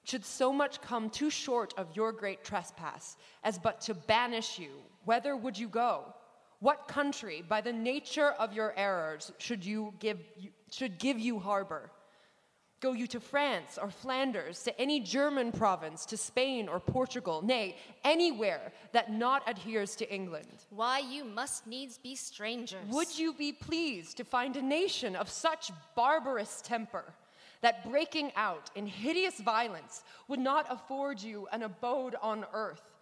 should so much come too short of your great trespass as but to banish you, whither would you go? What country, by the nature of your errors, should you give should give you harbor? Go you to France or Flanders, to any German province, to Spain or Portugal, nay, anywhere that not adheres to England. Why, you must needs be strangers. Would you be pleased to find a nation of such barbarous temper that breaking out in hideous violence would not afford you an abode on earth?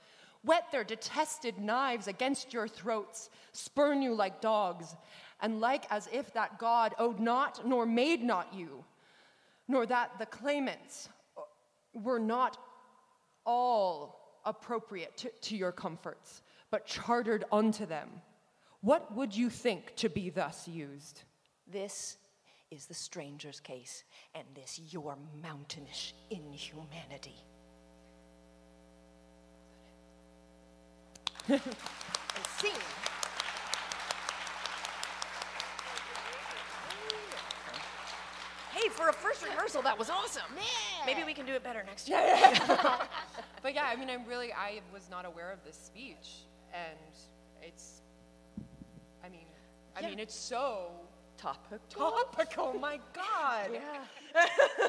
Whet their detested knives against your throats, spurn you like dogs, and like as if that God owed not nor made not you nor that the claimants were not all appropriate to, to, your comforts, but chartered unto them. What would you think to be thus used? This is the stranger's case, and this your mountainish inhumanity. scene. For a first rehearsal, that was awesome. Yeah. Maybe we can do it better next year. but yeah, I mean, I'm really, I was not aware of this speech, and it's, I mean, I Yeah. mean, it's so Topical. topical. My God. Yeah.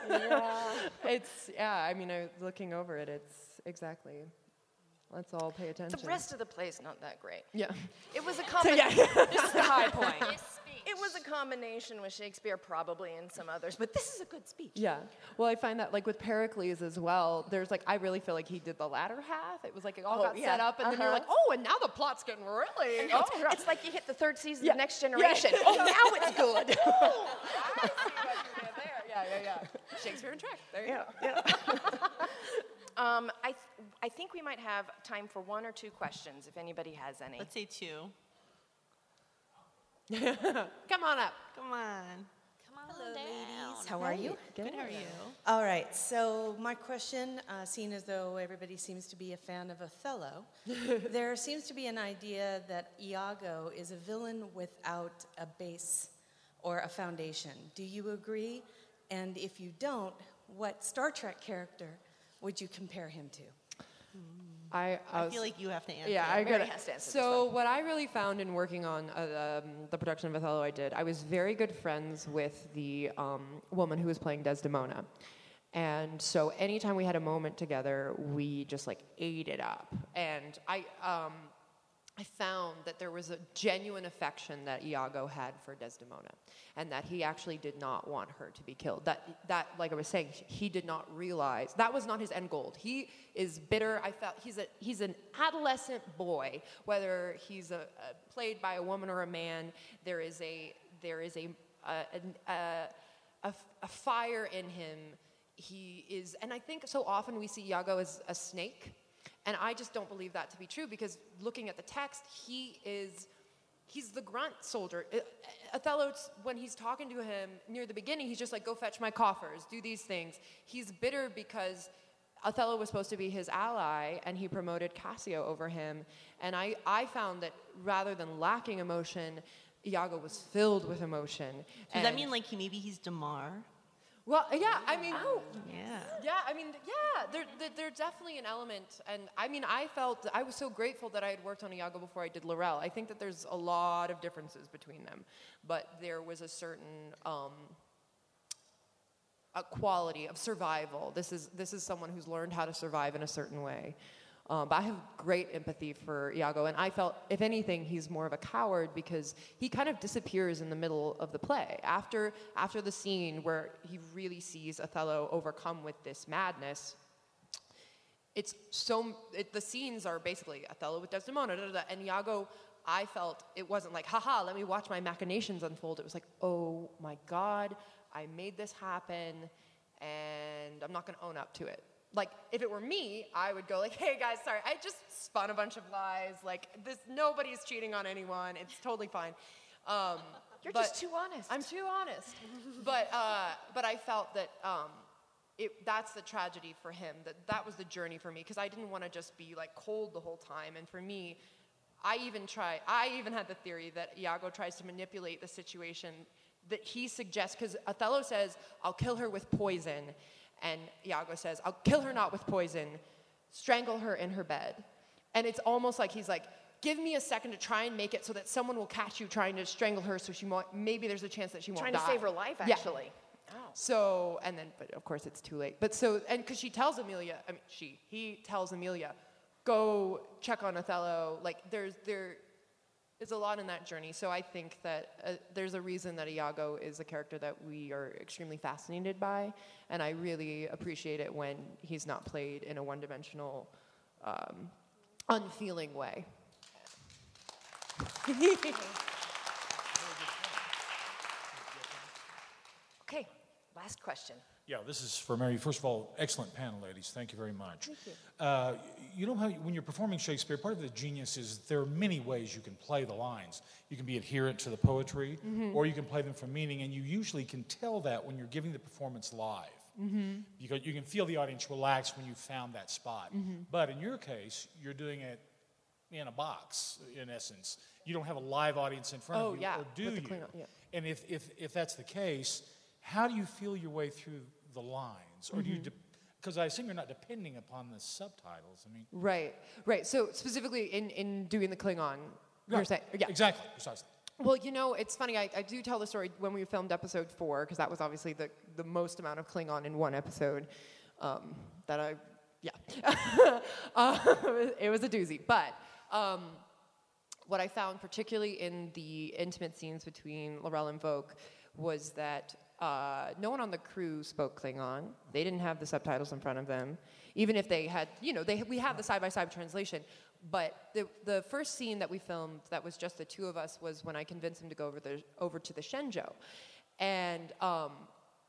yeah. It's yeah. I mean, I looking over it. It's exactly. Let's all pay attention. The rest of the play's not that great. Yeah. It was a So yeah. This is the high point. This speech. It was a combination with Shakespeare, probably, and some others, but this is a good speech. Yeah. Well, I find that like with Pericles as well, there's like I really feel like he did the latter half. It was like it all Oh, got yeah. set up, and then you're Uh-huh. like, oh, and now the plot's getting really. It's, oh, right. it's like you hit the third season Yeah. of Next Yeah. Generation. Oh, now it's good. I see what you did there. Yeah, yeah, yeah. Shakespeare and Trek. There you yeah, go. yeah. um, I, th- I think we might have time for one or two questions, if anybody has any. Let's say two. Come on up. Come on. Come on Hello, ladies. How are you? Good. How are you? All right. So my question, uh, seeing as though everybody seems to be a fan of Othello, there seems to be an idea that Iago is a villain without a base or a foundation. Do you agree? And if you don't, what Star Trek character would you compare him to? I, I was- feel like you have to answer. Yeah, I got has to answer So what I really found in working on uh, um, the production of Othello, I did. I was very good friends with the um, woman who was playing Desdemona, and so anytime we had a moment together, we just like ate it up. And I, um, I found that there was a genuine affection that Iago had for Desdemona, and that he actually did not want her to be killed. That, that, like I was saying, he did not realize that was not his end goal. He is bitter. I felt he's a he's an adolescent boy, whether he's a, a played by a woman or a man. There is a there is a a, a, a, a fire in him. He is, and I think so often we see Iago as a snake. And I just don't believe that to be true because looking at the text, he is he's the grunt soldier. Uh, Othello, when he's talking to him near the beginning, he's just like, "Go fetch my coffers, do these things." He's bitter because Othello was supposed to be his ally, and he promoted Cassio over him. And I, I found that rather than lacking emotion, Iago was filled with emotion. Does that mean like he maybe he's Damar? Well, yeah. I mean, Yeah. yeah, I mean, yeah, there, there, definitely an element. And I mean, I felt, I was so grateful that I had worked on Iago before I did L'Rell. I think that there's a lot of differences between them, but there was a certain um, a quality of survival. This is, this is someone who's learned how to survive in a certain way. Um, but I have great empathy for Iago, and I felt, if anything, he's more of a coward because he kind of disappears in the middle of the play. After, after the scene where he really sees Othello overcome with this madness, it's so it, the scenes are basically Othello with Desdemona, da, da, da, and Iago. I felt it wasn't like, haha, let me watch my machinations unfold. It was like, oh my God, I made this happen, and I'm not going to own up to it. Like, if it were me, I would go like, hey guys, sorry, I just spun a bunch of lies. Like, this nobody's cheating on anyone. It's totally fine. Um, You're just too honest. I'm too honest. but uh, but I felt that um, it, that's the tragedy for him. That that was the journey for me because I didn't want to just be like cold the whole time. And for me, I even try. I even had the theory that Iago tries to manipulate the situation. That he suggests because Othello says, "I'll kill her with poison," and Iago says, "I'll kill her not with poison, strangle her in her bed." And it's almost like he's like, give me a second to try and make it so that someone will catch you trying to strangle her so she might, maybe there's a chance that she won't die. Trying die. to save her life, actually. Yeah. actually. Oh. So, and then, but of course it's too late. But so, and because she tells Emilia, I mean, she, he tells Emilia, go check on Othello. Like, there's, there is a lot in that journey. So I think that uh, there's a reason that Iago is a character that we are extremely fascinated by. And I really appreciate it when he's not played in a one dimensional, um, unfeeling way. Okay, last question. Yeah, this is for Mary. First of all, excellent panel, ladies. Thank you very much. Thank you. Uh, you know how when you're performing Shakespeare, part of the genius is there are many ways you can play the lines. You can be adherent to the poetry, or you can play them for meaning, and you usually can tell that when you're giving the performance live. Mm-hmm. Because you can feel the audience relax when you found that spot. But in your case, you're doing it in a box, in essence. You don't have a live audience in front Oh, of you, yeah, or do you? Yeah. And if, if, if that's the case, how do you feel your way through the lines? Or do Mm-hmm. you, because I assume you're not depending upon the subtitles. I mean, Right, right. So specifically in, in doing the Klingon, you're Right. saying, yeah. Exactly, precisely. Well, you know, it's funny. I, I do tell the story when we filmed episode four, because that was obviously the, the most amount of Klingon in one episode. Um, that I, yeah. um, it was a doozy. But um, what I found, particularly in the intimate scenes between L'Rell and Voq, was that uh, no one on the crew spoke Klingon. They didn't have the subtitles in front of them. Even if they had, you know, they, we have the side by side translation. But the, the first scene that we filmed that was just the two of us was when I convinced him to go over, the, over to the Shenzhou. And um,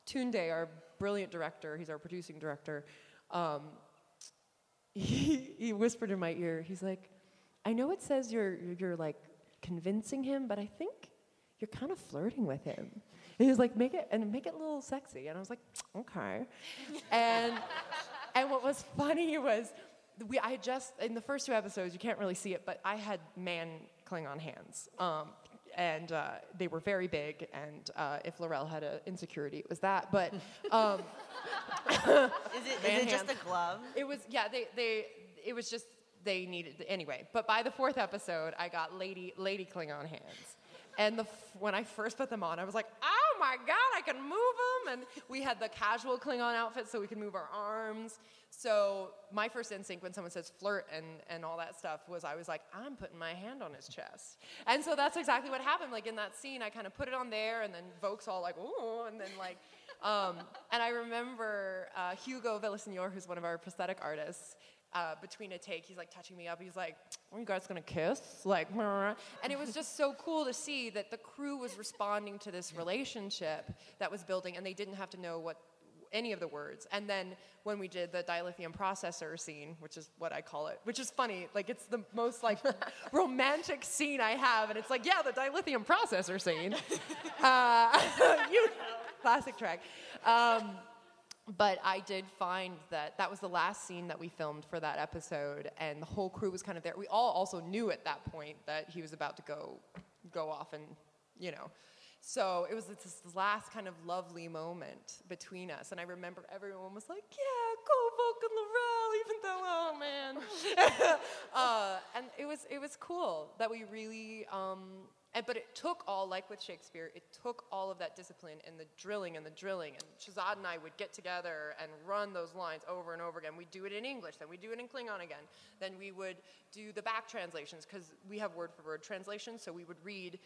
Tunde, our brilliant director, he's our producing director, um, he, he whispered in my ear, he's like, I know it says you're, you're like convincing him, but I think you're kind of flirting with him. And he was like, make it, and make it a little sexy. And I was like, okay. and, and what was funny was, we, I just, in the first two episodes, you can't really see it, but I had man Klingon hands. Um, and uh, they were very big, and uh, if L'Rell had an insecurity, it was that. But um, Is it, it just a glove? it was yeah, they they it was just they needed anyway. But by the fourth episode, I got lady lady Klingon hands, and the f- when I first put them on, I was like, oh my god, I can move them. And we had the casual Klingon outfit, so we could move our arms. So my first instinct when someone says flirt and and all that stuff was I was like, I'm putting my hand on his chest, and so that's exactly what happened. Like in that scene, I kind of put it on there, and then Voq's all like, ooh, and then like. Um, and I remember uh, Hugo Villasenor, who's one of our prosthetic artists, uh, between a take, he's like touching me up. He's like, "Are you guys gonna kiss?" Like, and it was just so cool to see that the crew was responding to this relationship that was building, and they didn't have to know what any of the words. And then when we did the dilithium processor scene, which is what I call it, which is funny, like it's the most like romantic scene I have, and it's like, yeah, the dilithium processor scene. uh, you know, classic Trek. Um, but I did find that that was the last scene that we filmed for that episode, and the whole crew was kind of there. We all also knew at that point that he was about to go, go off, and you know, so it was this last kind of lovely moment between us. And I remember everyone was like, "Yeah, go Vulcan L'Rell," even though, oh man, uh, and it was it was cool that we really. Um, And, but it took all, like with Shakespeare, it took all of that discipline and the drilling and the drilling. And Shazad and I would get together and run those lines over and over again. We'd do it in English, then we'd do it in Klingon again. Then we would do the back translations because we have word for word translations. So we would read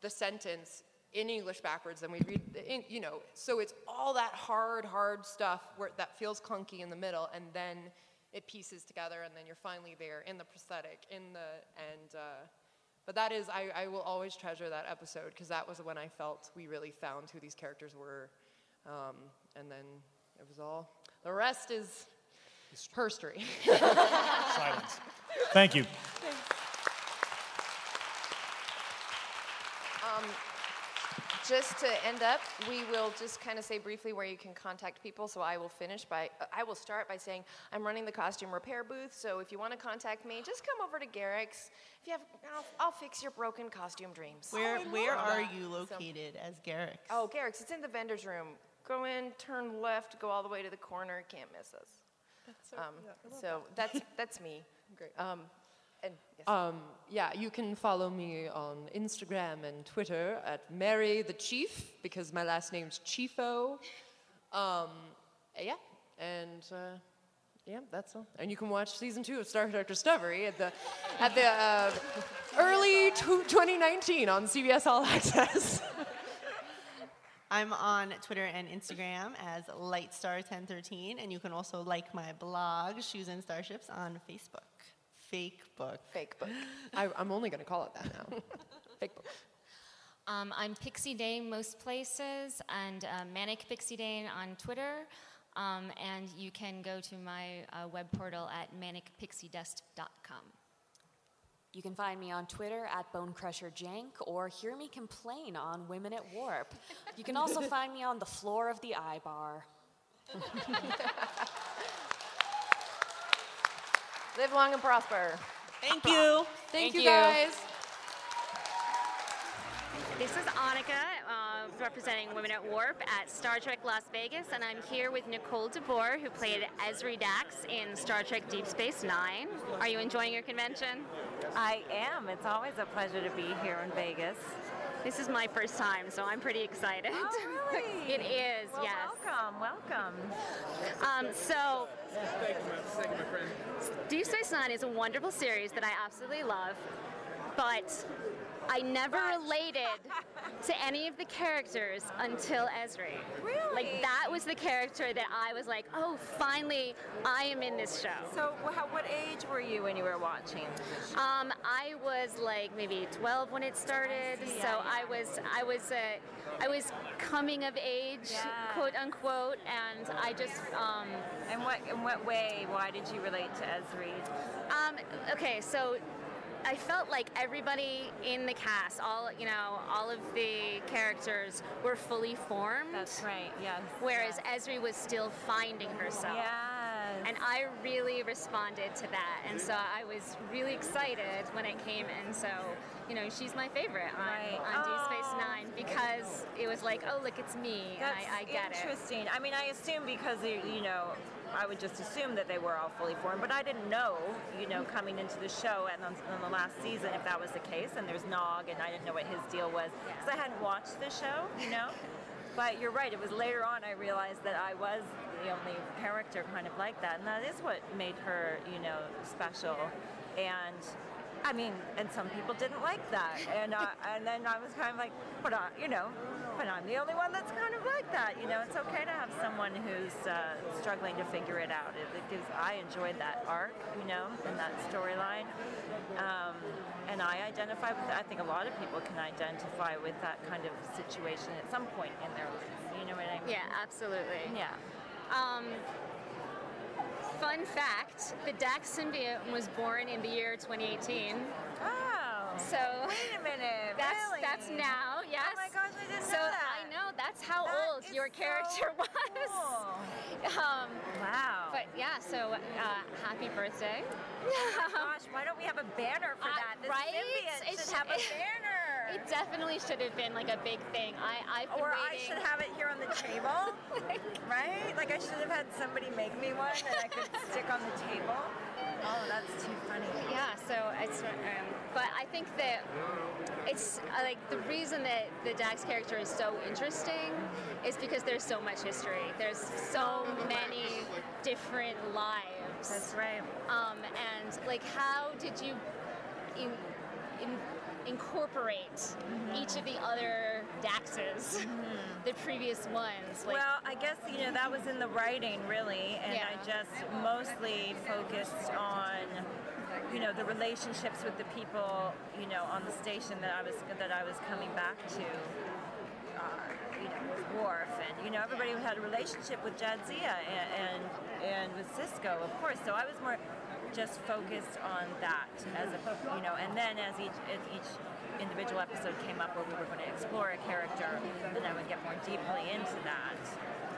the sentence in English backwards, then we'd read, the, in, you know. So it's all that hard, hard stuff where that feels clunky in the middle, and then it pieces together, and then you're finally there in the prosthetic, in the and. Uh, but that is, I, I will always treasure that episode because that was when I felt we really found who these characters were. Um, and then it was all, the rest is herstory. Silence. Thank you. Um, just to end up, we will just kind of say briefly where you can contact people. So I will finish by, I will start by saying I'm running the costume repair booth. So if you want to contact me, just come over to Garrick's. If you have, I'll, I'll fix your broken costume dreams. Where Oh, where are that. you So- located as Garrick? oh, Garrick's. It's in the vendor's room. Go in, turn left, go all the way to the corner. Can't miss us. Um, so that's that's me. Great. Um, and yes. Um, yeah, you can follow me on Instagram and Twitter at Mary the Chief because my last name's Chieffo. Um, yeah, and uh, yeah, that's all. And you can watch season two of Star Trek Discovery at the at the uh, early tw 2019 on CBS All Access. I'm on Twitter and Instagram as Lightstar1013, and you can also like my blog, Shoes and Starships, on Facebook. Fake book. Fake book. I, I'm only going to call it that now. Fake book. Um, I'm Pixie Dane most places, and uh, Manic Pixie Dane on Twitter. Um, and you can go to my uh, web portal at manicpixiedust.com. You can find me on Twitter at BoneCrusherJank or hear me complain on Women at Warp. You can also find me on the floor of the I bar. Live long and prosper. Thank you. Thank, Thank you you. guys. This is Anika, uh, representing Women at Warp at Star Trek Las Vegas, and I'm here with Nicole DeBoer, who played Ezri Dax in Star Trek Deep Space Nine. Are you enjoying your convention? I am. It's always a pleasure to be here in Vegas. This is my first time, so I'm pretty excited. Oh, really? it is, Well, yes. Welcome, welcome. Um, so, Deep Space Nine is a wonderful series that I absolutely love, but I never related to any of the characters until Ezri. Really? Like that was the character that I was like, oh, finally, I am in this show. So, how, what age were you when you were watching? Um, I was like maybe 12 when it started, see, so yeah, I was I was uh, I was coming of age, Yeah. quote unquote, and I just um, And what, in what way? Why did you relate to Ezri? Um, okay, so I felt like everybody in the cast, all you know, all of the characters were fully formed. That's right. Yes. Whereas yes. Ezri was still finding herself. Yes. And I really responded to that, and so I was really excited when it came. And so, you know, she's my favorite on, Right. on Deep Space Oh. Nine because it was like, oh, look, it's me, That's and I, I get it. interesting. I mean, I assume because you you know, I would just assume that they were all fully formed, but I didn't know, you know, coming into the show and on, on the last season if that was the case. And there's Nog, and I didn't know what his deal was because I hadn't watched the show, you know. But you're right. It was later on I realized that I was the only character kind of like that, and that is what made her, you know, special. And I mean, and some people didn't like that, and uh, and then I was kind of like, but I, you know, but I'm the only one that's kind of like that. You know, it's okay to have someone who's uh, struggling to figure it out. It, it gives. I enjoyed that arc, you know, and that storyline. Um, and I identify with. I think a lot of people can identify with that kind of situation at some point in their lives. You know what I mean? Yeah, absolutely. Yeah. Um, fun fact: the Dax symbiote was born in the year 2018. So Wait a minute. that's really? that's now, yes. Oh my gosh, I didn't so know that. Know that's how That old your character so was. cool. Um, Wow. but yeah, so uh, happy birthday. Gosh, why don't we have a banner for Uh, that? The right? It should sh- have a banner. It definitely should have been like a big thing. I I've been or I should have it here on the table, right? Like I should have had somebody make me one that I could stick on the table. Oh, that's too funny. Yeah, so it's, um, but I think that it's uh, like the reason that the Dax character is so interesting is because there's so much history. There's so many different lives. That's right. Um, and like, how did you in, in, incorporate each of the other Daxes, the previous ones? Like, well, I guess you know that was in the writing really, and I just mostly focused on you know the relationships with the people you know on the station that I was that I was coming back to. Uh, you know, with Worf, and you know everybody had a relationship with Jadzia and, and and with Sisko, of course. So I was more just focused on that as a you know, and then as each as each individual episode came up where we were going to explore a character, then I would get more deeply into that.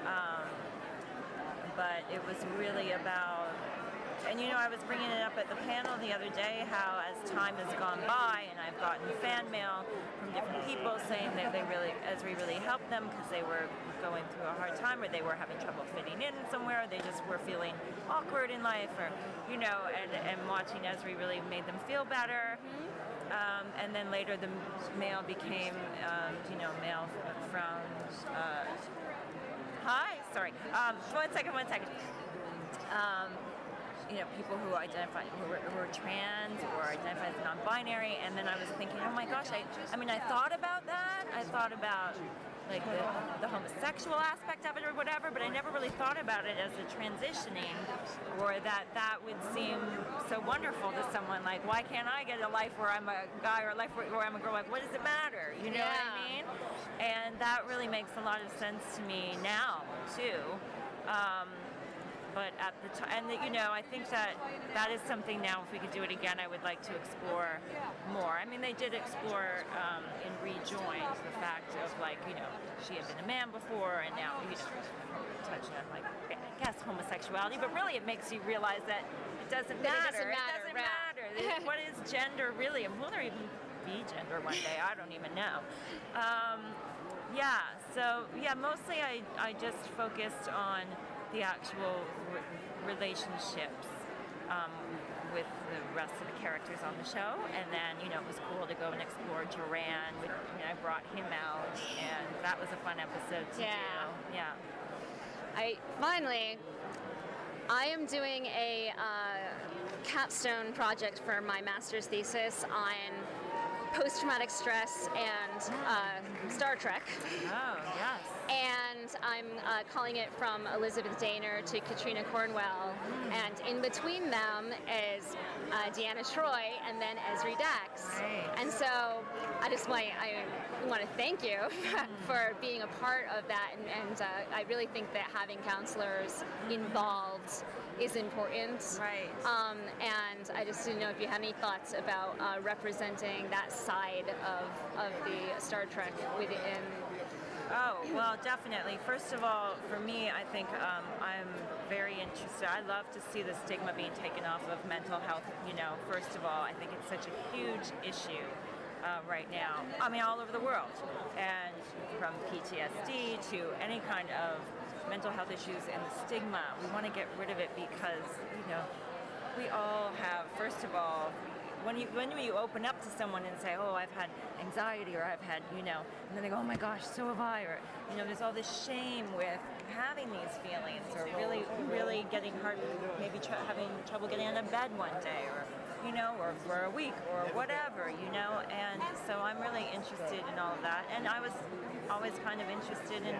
Um, but it was really about and you know, I was bringing it up at the panel the other day how as time has gone by and I've gotten fan mail from different people saying that they really, Ezri really helped them because they were going through a hard time or they were having trouble fitting in somewhere, or they just were feeling awkward in life or, you know, and, and watching Ezri really made them feel better. Um, and then later the mail became, um, you know, mail from, uh, hi, sorry, um, one second, one second. Um, you know, people who identify who were, who were trans or identify as non-binary, and then I was thinking, oh my gosh, I, I mean, I thought about that. I thought about like the, the homosexual aspect of it or whatever, but I never really thought about it as a transitioning, or that that would seem so wonderful to someone. Like, why can't I get a life where I'm a guy or a life where, where I'm a girl? Like, what does it matter? You know what I mean? And that really makes a lot of sense to me now too. Um, but at the time, and you know, I think that that is something now. If we could do it again, I would like to explore more. I mean, they did explore um, in Rejoined the fact of like, you know, she had been a man before, and now you know, touching on like, I guess homosexuality. But really, it makes you realize that it doesn't That it matter. doesn't matter, It doesn't right. matter. It- what is gender really? And will there even be gender one day? I don't even know. Um, yeah, so yeah, mostly I, I just focused on the actual re- relationships um, with the rest of the characters on the show, and then you know it was cool to go and explore Joran. With, you know, I brought him out, and that was a fun episode to Yeah. do. Yeah. I finally, I am doing a uh, capstone project for my master's thesis on post-traumatic stress and uh, Star Trek. Oh yes. And I'm uh, calling it from Elizabeth Dehner to Katrina Cornwell. And in between them is uh, Deanna Troi and then Ezri Dax. And so I just want I want to thank you for being a part of that. And, and uh, I really think that having counselors involved is important. Right. Um, and I just didn't know if you had any thoughts about uh, representing that side of, of the Star Trek within Oh, well, definitely. First of all, for me, I think um, I'm very interested. I love to see the stigma being taken off of mental health. You know, first of all, I think it's such a huge issue uh, right now. I mean, all over the world. And from PTSD to any kind of mental health issues and the stigma, we want to get rid of it because, you know, we all have, first of all, when you when you open up to someone and say, "Oh, I've had anxiety," or "I've had," you know, and then they go, "Oh my gosh, so have I," or you know, there's all this shame with having these feelings, or really, really getting hard, maybe tr- having trouble getting out of bed one day, or you know, or for a week, or whatever, you know. And so I'm really interested in all of that, and I was always kind of interested in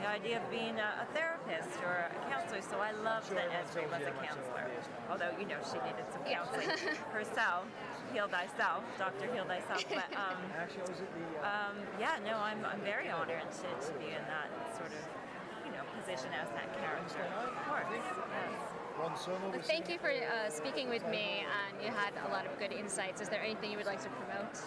the idea of being a, a therapist or a counselor. So I loved that Ezri was a counselor, although you know she needed some counseling herself. Heal thyself, Doctor Heal thyself. But um, um, yeah, no, I'm, I'm very honored to, to be in that sort of you know position as that character. Of course, yes. Well, thank you for uh, speaking with me, and you had a lot of good insights. Is there anything you would like to promote?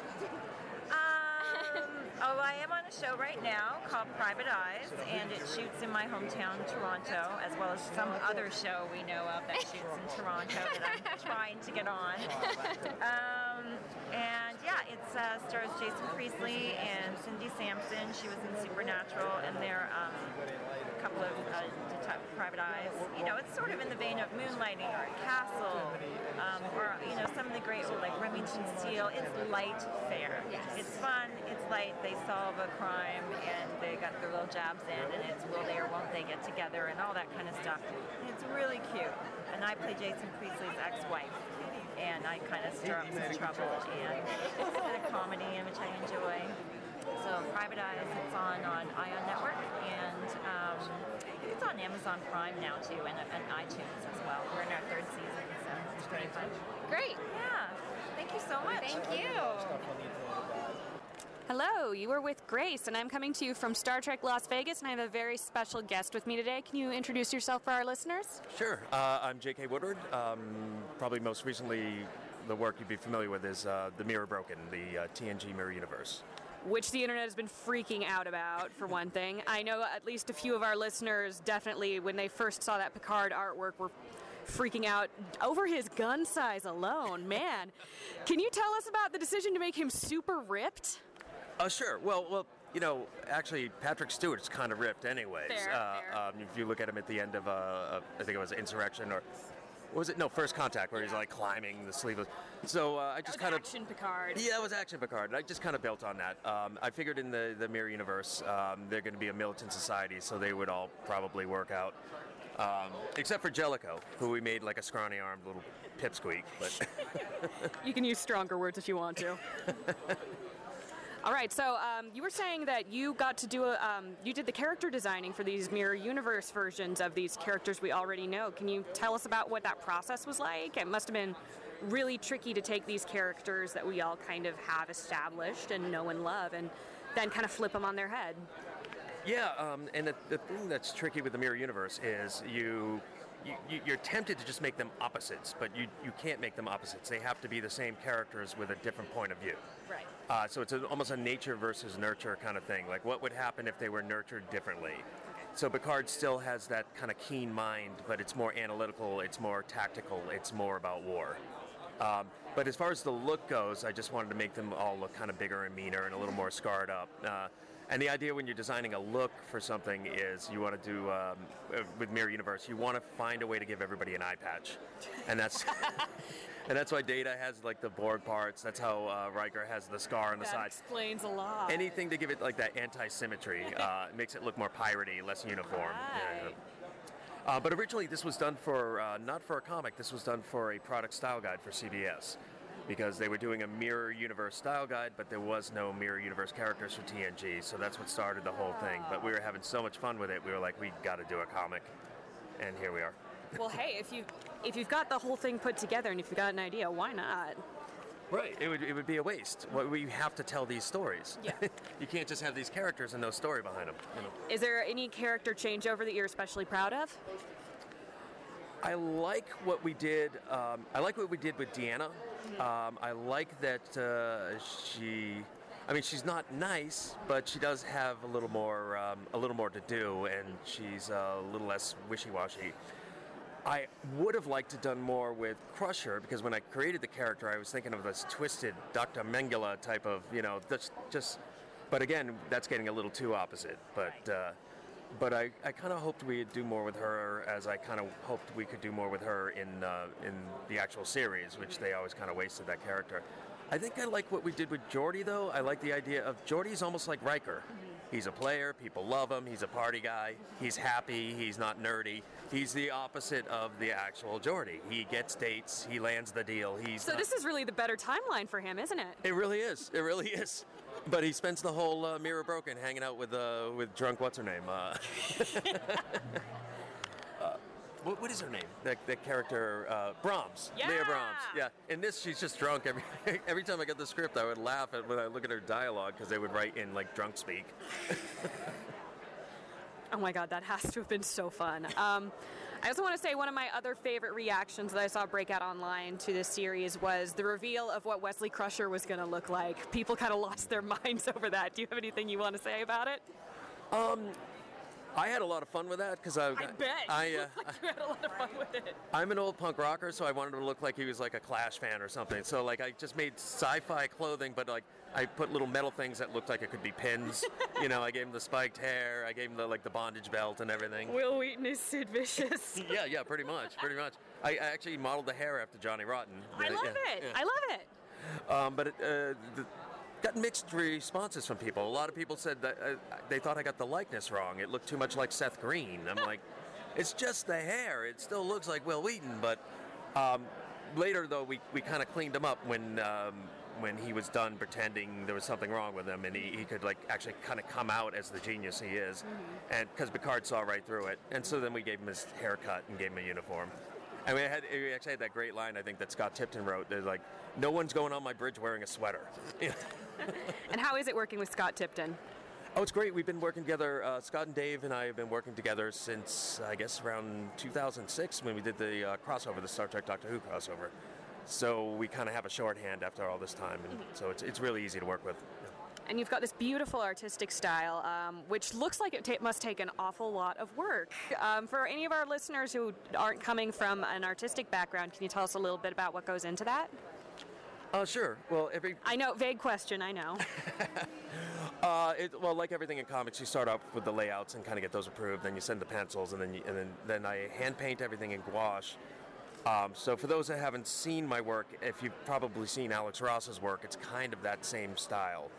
Um, Oh, I am on a show right now called Private Eyes, and it shoots in my hometown, Toronto, as well as some other show we know of that shoots in Toronto that I'm trying to get on. Um, and yeah, it uh, stars Jason Priestley and Cindy Sampson. She was in Supernatural, and they're um, a couple of uh, private eyes. You know, it's sort of in the vein of Moonlighting or Castle, um, or you know, some of the great like Remington Steele. It's light fare. It's fun. It's light. They solve a crime and they got their little jabs in, and it's will they or won't they get together and all that kind of stuff. And it's really cute. And I play Jason Priestley's ex-wife. And I kind of stir up some trouble, and it's a comedy, in which I enjoy. So Private Eyes, it's on on Ion Network, and um, it's on Amazon Prime now too, and, and iTunes as well. We're in our third season, so it's pretty fun. Great. Yeah. Thank you so much. Thank you. Hello, you are with Grace, and I'm coming to you from Star Trek Las Vegas, and I have a very special guest with me today. Can you introduce yourself for our listeners? Sure. Uh, I'm J.K. Woodward. Um, probably most recently, the work you'd be familiar with is uh, The Mirror Broken, the uh, TNG Mirror Universe. Which the internet has been freaking out about, for one thing. I know at least a few of our listeners definitely, when they first saw that Picard artwork, were freaking out over his gun size alone. Man, can you tell us about the decision to make him super ripped? Uh, sure. Well, well, you know, actually, Patrick Stewart's kind of ripped, anyways. Fair, uh, fair. Um, if you look at him at the end of, uh, uh, I think it was Insurrection, or what was it? No, First Contact, where he's like climbing the sleeveless. So uh, I just kind of action Picard. Yeah, it was Action Picard. and I just kind of built on that. Um, I figured in the, the Mirror Universe, um, they're going to be a militant society, so they would all probably work out. Um, except for Jellico, who we made like a scrawny armed little pipsqueak. But You can use stronger words if you want to. All right, so um, you were saying that you got to do a, um, you did the character designing for these mirror universe versions of these characters we already know. Can you tell us about what that process was like? It must have been really tricky to take these characters that we all kind of have established and know and love, and then kind of flip them on their head. Yeah, um, and the, the thing that's tricky with the mirror universe is you, you you're tempted to just make them opposites, but you you can't make them opposites. They have to be the same characters with a different point of view. Uh, so it's a, almost a nature versus nurture kind of thing. Like what would happen if they were nurtured differently? So Picard still has that kind of keen mind, but it's more analytical, it's more tactical, it's more about war. Um, but as far as the look goes, I just wanted to make them all look kind of bigger and meaner and a little more scarred up. Uh, and the idea when you're designing a look for something is you want to do um, with Mirror Universe, you want to find a way to give everybody an eye patch, and that's and that's why Data has like the board parts. That's how uh, Riker has the scar on the that side. explains a lot. Anything to give it like that anti-symmetry uh, makes it look more piratey, less uniform. Yeah. Uh, but originally, this was done for uh, not for a comic. This was done for a product style guide for CBS, because they were doing a mirror universe style guide, but there was no mirror universe characters for TNG. So that's what started the whole thing. But we were having so much fun with it. We were like, we got to do a comic, and here we are. Well, hey, if you if you've got the whole thing put together and if you've got an idea, why not? Right. It would, it would be a waste. Well, we have to tell these stories. Yeah. you can't just have these characters and no story behind them. You know? Is there any character changeover that you're especially proud of? I like what we did. Um, I like what we did with Deanna. Um, I like that uh, she. I mean, she's not nice, but she does have a little more, um, a little more to do, and she's a little less wishy-washy. I would have liked to done more with Crusher because when I created the character, I was thinking of this twisted Dr. Mengele type of, you know, just, just. But again, that's getting a little too opposite. But, uh, but I, I kind of hoped we'd do more with her, as I kind of hoped we could do more with her in, uh, in the actual series, which they always kind of wasted that character. I think I like what we did with Geordi, though. I like the idea of Geordi's almost like Riker. He's a player, people love him, he's a party guy, he's happy, he's not nerdy. He's the opposite of the actual Geordi. He gets dates, he lands the deal, he's So not- this is really the better timeline for him, isn't it? It really is. It really is. But he spends the whole uh, mirror broken hanging out with uh, with drunk what's her name. Uh, what, what is her name? That, that character uh, Brahms. Leah Yeah. Brahms. Yeah. In this, she's just drunk. Every every time I get the script, I would laugh at when I look at her dialogue because they would write in like drunk speak. Oh my god, that has to have been so fun. Um, I also want to say one of my other favorite reactions that I saw break out online to this series was the reveal of what Wesley Crusher was going to look like. People kind of lost their minds over that. Do you have anything you want to say about it? Um, I had a lot of fun with that because I, I bet. I, You uh, like you had a lot of fun with it. I'm an old punk rocker, so I wanted him to look like he was like a Clash fan or something. So like I just made sci-fi clothing, but like I put little metal things that looked like it could be pins. you know, I gave him the spiked hair, I gave him the like the bondage belt and everything. Wil Wheaton is Sid Vicious. yeah, yeah, pretty much, pretty much. I, I actually modeled the hair after Johnny Rotten. I love Yeah, it. yeah. I love it. Um, but it, uh, the, got mixed responses from people. A lot of people said that uh, they thought I got the likeness wrong. It looked too much like Seth Green. I'm like, it's just the hair. It still looks like Wil Wheaton. But um, later, though, we, we kind of cleaned him up when um, when he was done pretending there was something wrong with him, and he, he could like actually kind of come out as the genius he is, and because Picard saw right through it. And so then we gave him his haircut and gave him a uniform. And we had we actually had that great line I think that Scott Tipton wrote. There's like, no one's going on my bridge wearing a sweater. And how is it working with Scott Tipton? Oh, it's great. We've been working together. Uh, Scott and Dave and I have been working together since I guess around 2006 when we did the uh, crossover, the Star Trek Doctor Who crossover. So we kind of have a shorthand after all this time, and so it's, it's really easy to work with. And you've got this beautiful artistic style, um, which looks like it ta- must take an awful lot of work. Um, for any of our listeners who aren't coming from an artistic background, can you tell us a little bit about what goes into that? Uh, sure. Well, every I know, vague question, I know. Uh, it, well, like everything in comics, you start off with the layouts and kind of get those approved. Then you send the pencils, and then you, and then then I hand paint everything in gouache. Um, so for those that haven't seen my work, if you've probably seen Alex Ross's work, it's kind of that same style.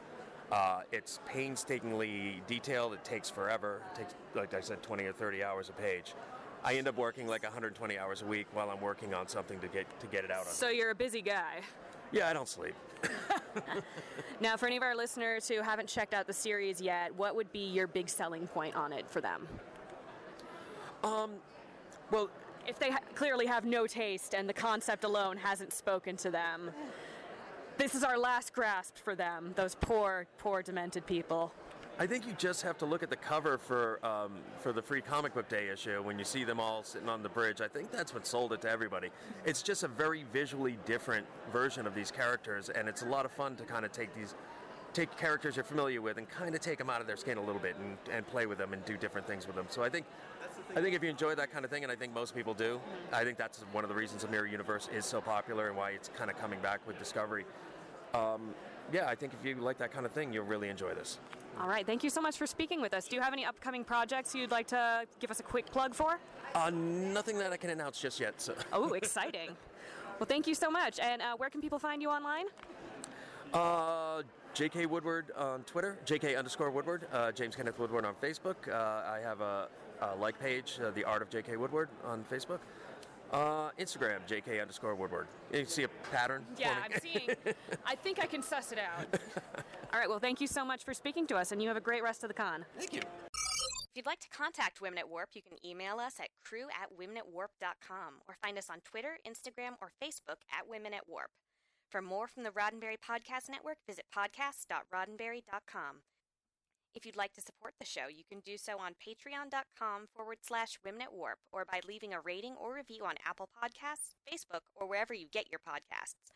Uh, it's painstakingly detailed. It takes forever. It takes, like I said, 20 or 30 hours a page. I end up working like 120 hours a week while I'm working on something to get to get it out on. So you're a busy guy. Yeah, I don't sleep. Now, for any of our listeners who haven't checked out the series yet, what would be your big selling point on it for them? Um, well, if they ha- clearly have no taste and the concept alone hasn't spoken to them, this is our last grasp for them, those poor, poor, demented people. I think you just have to look at the cover for um, for the free comic book day issue when you see them all sitting on the bridge. I think that's what sold it to everybody. It's just a very visually different version of these characters, and it's a lot of fun to kind of take these take characters you're familiar with and kind of take them out of their skin a little bit and, and play with them and do different things with them. So I think I think if you enjoy that kind of thing, and I think most people do, I think that's one of the reasons the Mirror Universe is so popular and why it's kind of coming back with Discovery. Um, yeah, I think if you like that kind of thing, you'll really enjoy this. All right, thank you so much for speaking with us. Do you have any upcoming projects you'd like to give us a quick plug for? Uh, nothing that I can announce just yet. So. Oh, exciting. well, thank you so much. And uh, where can people find you online? Uh, JK Woodward on Twitter, JK underscore Woodward, uh, James Kenneth Woodward on Facebook. Uh, I have a, a like page, uh, The Art of JK Woodward on Facebook. Uh, Instagram, JK underscore Woodward. You see a pattern? Yeah? I'm. I think I can suss it out. All right, well, thank you so much for speaking to us, and you have a great rest of the con. Thank you. If you'd like to contact Women at Warp, you can email us at crew at womenatwarp.com or find us on Twitter, Instagram, or Facebook at Women at Warp. For more from the Roddenberry Podcast Network, visit podcast.roddenberry.com. If you'd like to support the show, you can do so on patreon.com forward slash women at warp or by leaving a rating or review on Apple Podcasts, Facebook, or wherever you get your podcasts.